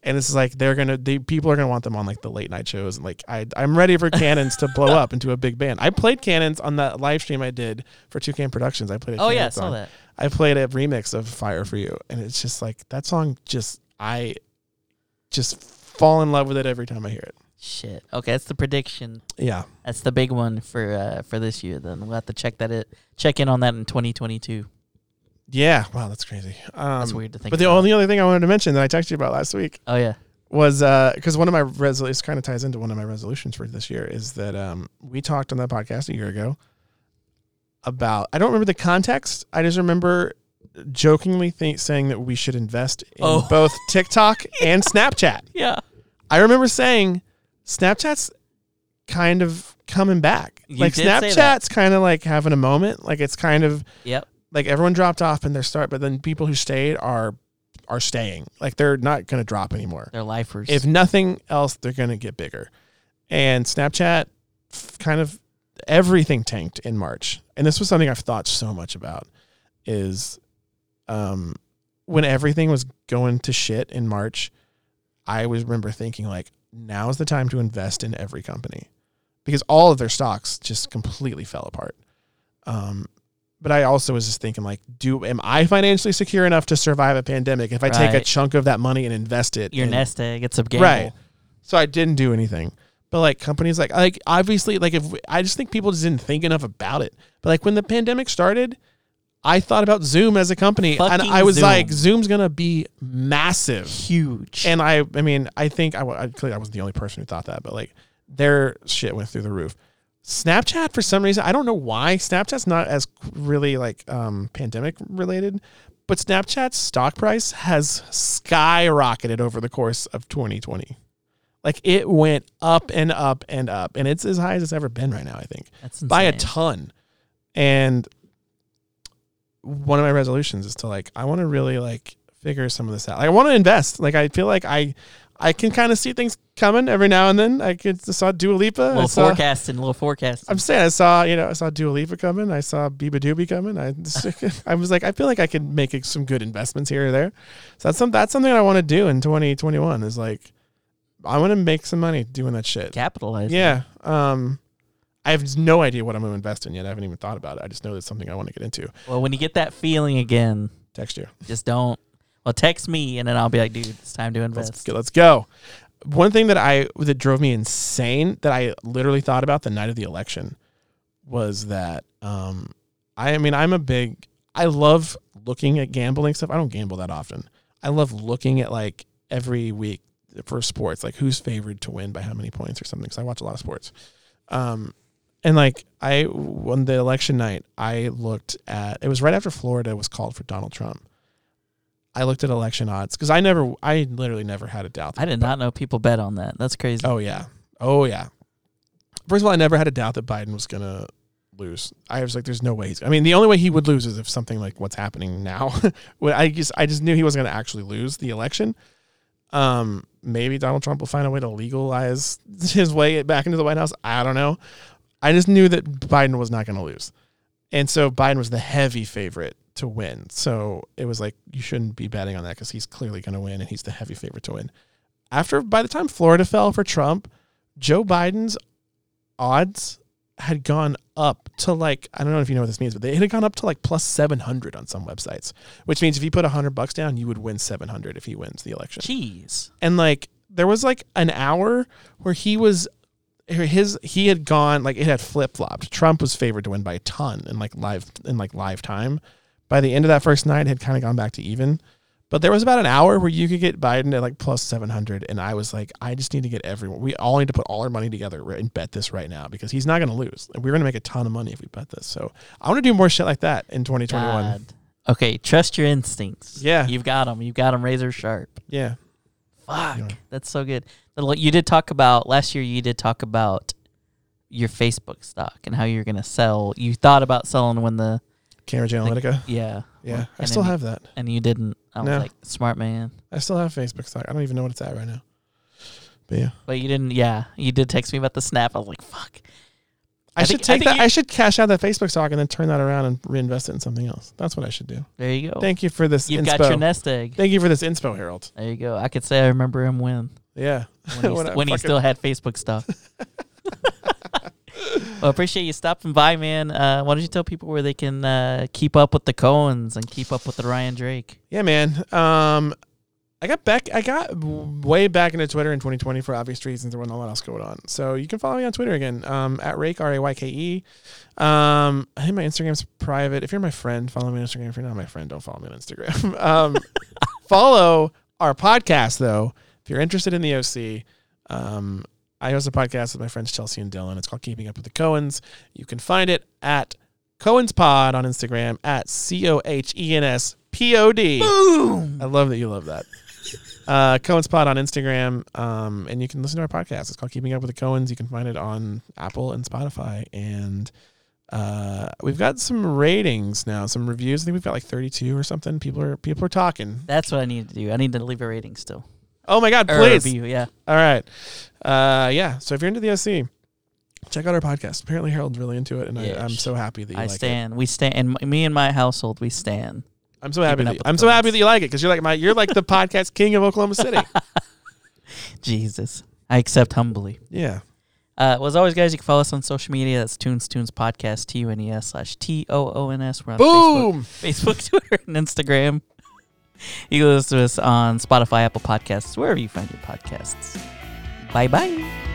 And it's like they're gonna, they people are gonna want them on like the late night shows, and like I, I'm ready for Cannons to blow up into a big band. I played Cannons on that live stream I did for Two Can Productions. I played. A oh yeah, I saw song. that. I played a remix of Fire for You, and it's just like that song. Just I just fall in love with it every time I hear it. Shit. Okay, that's the prediction. Yeah, That's the big one for uh for this year. Then we'll have to check that it check in on that in 2022. yeah. Wow, that's crazy. Um, That's weird to think. But the about. only other thing I wanted to mention that I texted you about last week Oh yeah. was because one of my resolutions kind of ties into one of my resolutions for this year is that um, we talked on that podcast a year ago about I don't remember the context. I just remember jokingly think, saying that we should invest in Oh. both TikTok and Snapchat. Yeah. I remember saying Snapchat's kind of coming back. You like did say that. Snapchat's kind of like having a moment. Like it's kind of Yep. like everyone dropped off in their start, but then people who stayed are are staying. Like they're not going to drop anymore. They're lifers. If nothing else, they're going to get bigger. And Snapchat f- kind of everything tanked in March. And this was something I've thought so much about is um when everything was going to shit in March, I was remember thinking like now's the time to invest in every company because all of their stocks just completely fell apart. Um but I also was just thinking like do am I financially secure enough to survive a pandemic if I take a chunk of that money and invest it Your in- nest egg, it's a gamble. Right. So I didn't do anything. But like companies like like obviously like if I just think people just didn't think enough about it. But like when the pandemic started, I thought about Zoom as a company and I was Zoom. like Zoom's going to be massive. Huge. And I I mean, I think I, I clearly I wasn't the only person who thought that, but like their shit went through the roof. Snapchat for some reason, I don't know why Snapchat's not as really like um pandemic related, but Snapchat's stock price has skyrocketed over the course of 2020. Like it went up and up and up, and it's as high as it's ever been right now. I think That's by a insane. ton. And one of my resolutions is to like I want to really like figure some of this out. Like, I want to invest. Like I feel like I I can kind of see things coming every now and then. I could I saw Dua Lipa. A I little saw, forecasting, a little forecasting. I'm saying I saw you know I saw Dua Lipa coming. I saw Beabadoobee coming. I just, I was like I feel like I could make some good investments here or there. So that's some that's something I want to do in 2021 is like I want to make some money doing that shit. Capitalize. Yeah. Um, I have no idea what I'm going to invest in yet. I haven't even thought about it. I just know it's something I want to get into. Well, when you get that feeling again, Text you. just don't. Well, text me and then I'll be like, dude, it's time to Let's invest. go. Let's go. One thing that I that drove me insane that I literally thought about the night of the election was that um, I, I mean I'm a big I love looking at gambling stuff. I don't gamble that often. I love looking at like every week for sports, like who's favored to win by how many points or something. Because I watch a lot of sports. Um, and like I on the election night, I looked at it was right after Florida was called for Donald Trump. I looked at election odds because I never, I literally never had a doubt. I did not know people bet on that. That's crazy. Oh yeah, oh yeah. First of all, I never had a doubt that Biden was gonna lose. I was like, "There's no way he's." I mean, the only way he would lose is if something like what's happening now. I just, I just knew he wasn't gonna actually lose the election. Um, maybe Donald Trump will find a way to legalize his way back into the White House. I don't know. I just knew that Biden was not gonna lose, and so Biden was the heavy favorite to win. So it was like you shouldn't be betting on that because he's clearly gonna win, and he's the heavy favorite to win after by the time Florida fell for Trump, Joe Biden's odds had gone up to like I don't know if you know what this means, but they had gone up to like plus seven hundred on some websites, which means if you put hundred bucks down, you would win seven hundred if he wins the election. Jeez. And like there was like an hour where he was his he had gone like it had flip flopped. Trump was favored to win by a ton in like live in like live time. By the end of that first night, it had kind of gone back to even. But there was about an hour where you could get Biden at like plus 700. And I was like, I just need to get everyone. We all need to put all our money together and bet this right now because he's not going to lose. We're going to make a ton of money if we bet this. So I want to do more shit like that in 2021. Okay, trust your instincts. Yeah. You've got them. You've got them razor sharp. Yeah. Fuck. Yeah. That's so good. You did talk about, last year, you did talk about your Facebook stock and how you're going to sell. You thought about selling when the, Cambridge Analytica. yeah. Yeah. I still have that. And you didn't. I was No. like, smart man. I still have Facebook stock. I don't even know what it's at right now. But yeah. But you didn't, yeah. You did text me about the snap. I was like, fuck. I, I should think- take think that. you- I should cash out that Facebook stock and then turn that around and reinvest it in something else. That's what I should do. There you go. Thank you for this You've inspo. got your nest egg. Thank you for this inspo, Harold. There you go. I could say I remember him when. Yeah. when he, When st- when he still had Facebook stuff. well, appreciate you stopping by, man. Uh, why don't you tell people where they can uh, keep up with the Cohens and keep up with the Ryan Drake? Yeah, man. Um, I got back. I got way back into Twitter in 2020 for obvious reasons. There wasn't a lot else going on, so you can follow me on Twitter again. Um, at Rayke R A Y K E. Um, I think my Instagram's private. If you're my friend, follow me on Instagram. If you're not my friend, don't follow me on Instagram. um, follow our podcast though. If you're interested in the OC, um, I host a podcast with my friends Chelsea and Dylan. It's called Keeping Up with the Cohens. You can find it at Cohen's Pod on Instagram at C O H E N S P O D. Boom! I love that you love that. Uh, Cohen's Pod on Instagram, um, and you can listen to our podcast. It's called Keeping Up with the Cohens. You can find it on Apple and Spotify, and Uh, we've got some ratings now, some reviews. I think we've got like 32 or something. People are people are talking. That's what I need to do. I need to leave a rating still. Oh my god, Or please! review, yeah. All right, uh, yeah. So if you're into the SC, check out our podcast. Apparently, Harold's really into it, and Yeah, I, I'm so happy that you I like it. stand. We stand. And me and my household, we stand. I'm so happy. That you, I'm so happy that you like it because you're like my you're like the podcast king of Oklahoma City. Jesus. I accept humbly. Yeah. Uh, well, as always, guys, you can follow us on social media. That's Tunes Tunes Podcast, T U N E S slash T O O N S. We're on Facebook, Boom. Facebook, Twitter, and Instagram. You can listen to us on Spotify, Apple Podcasts, wherever you find your podcasts. Bye bye.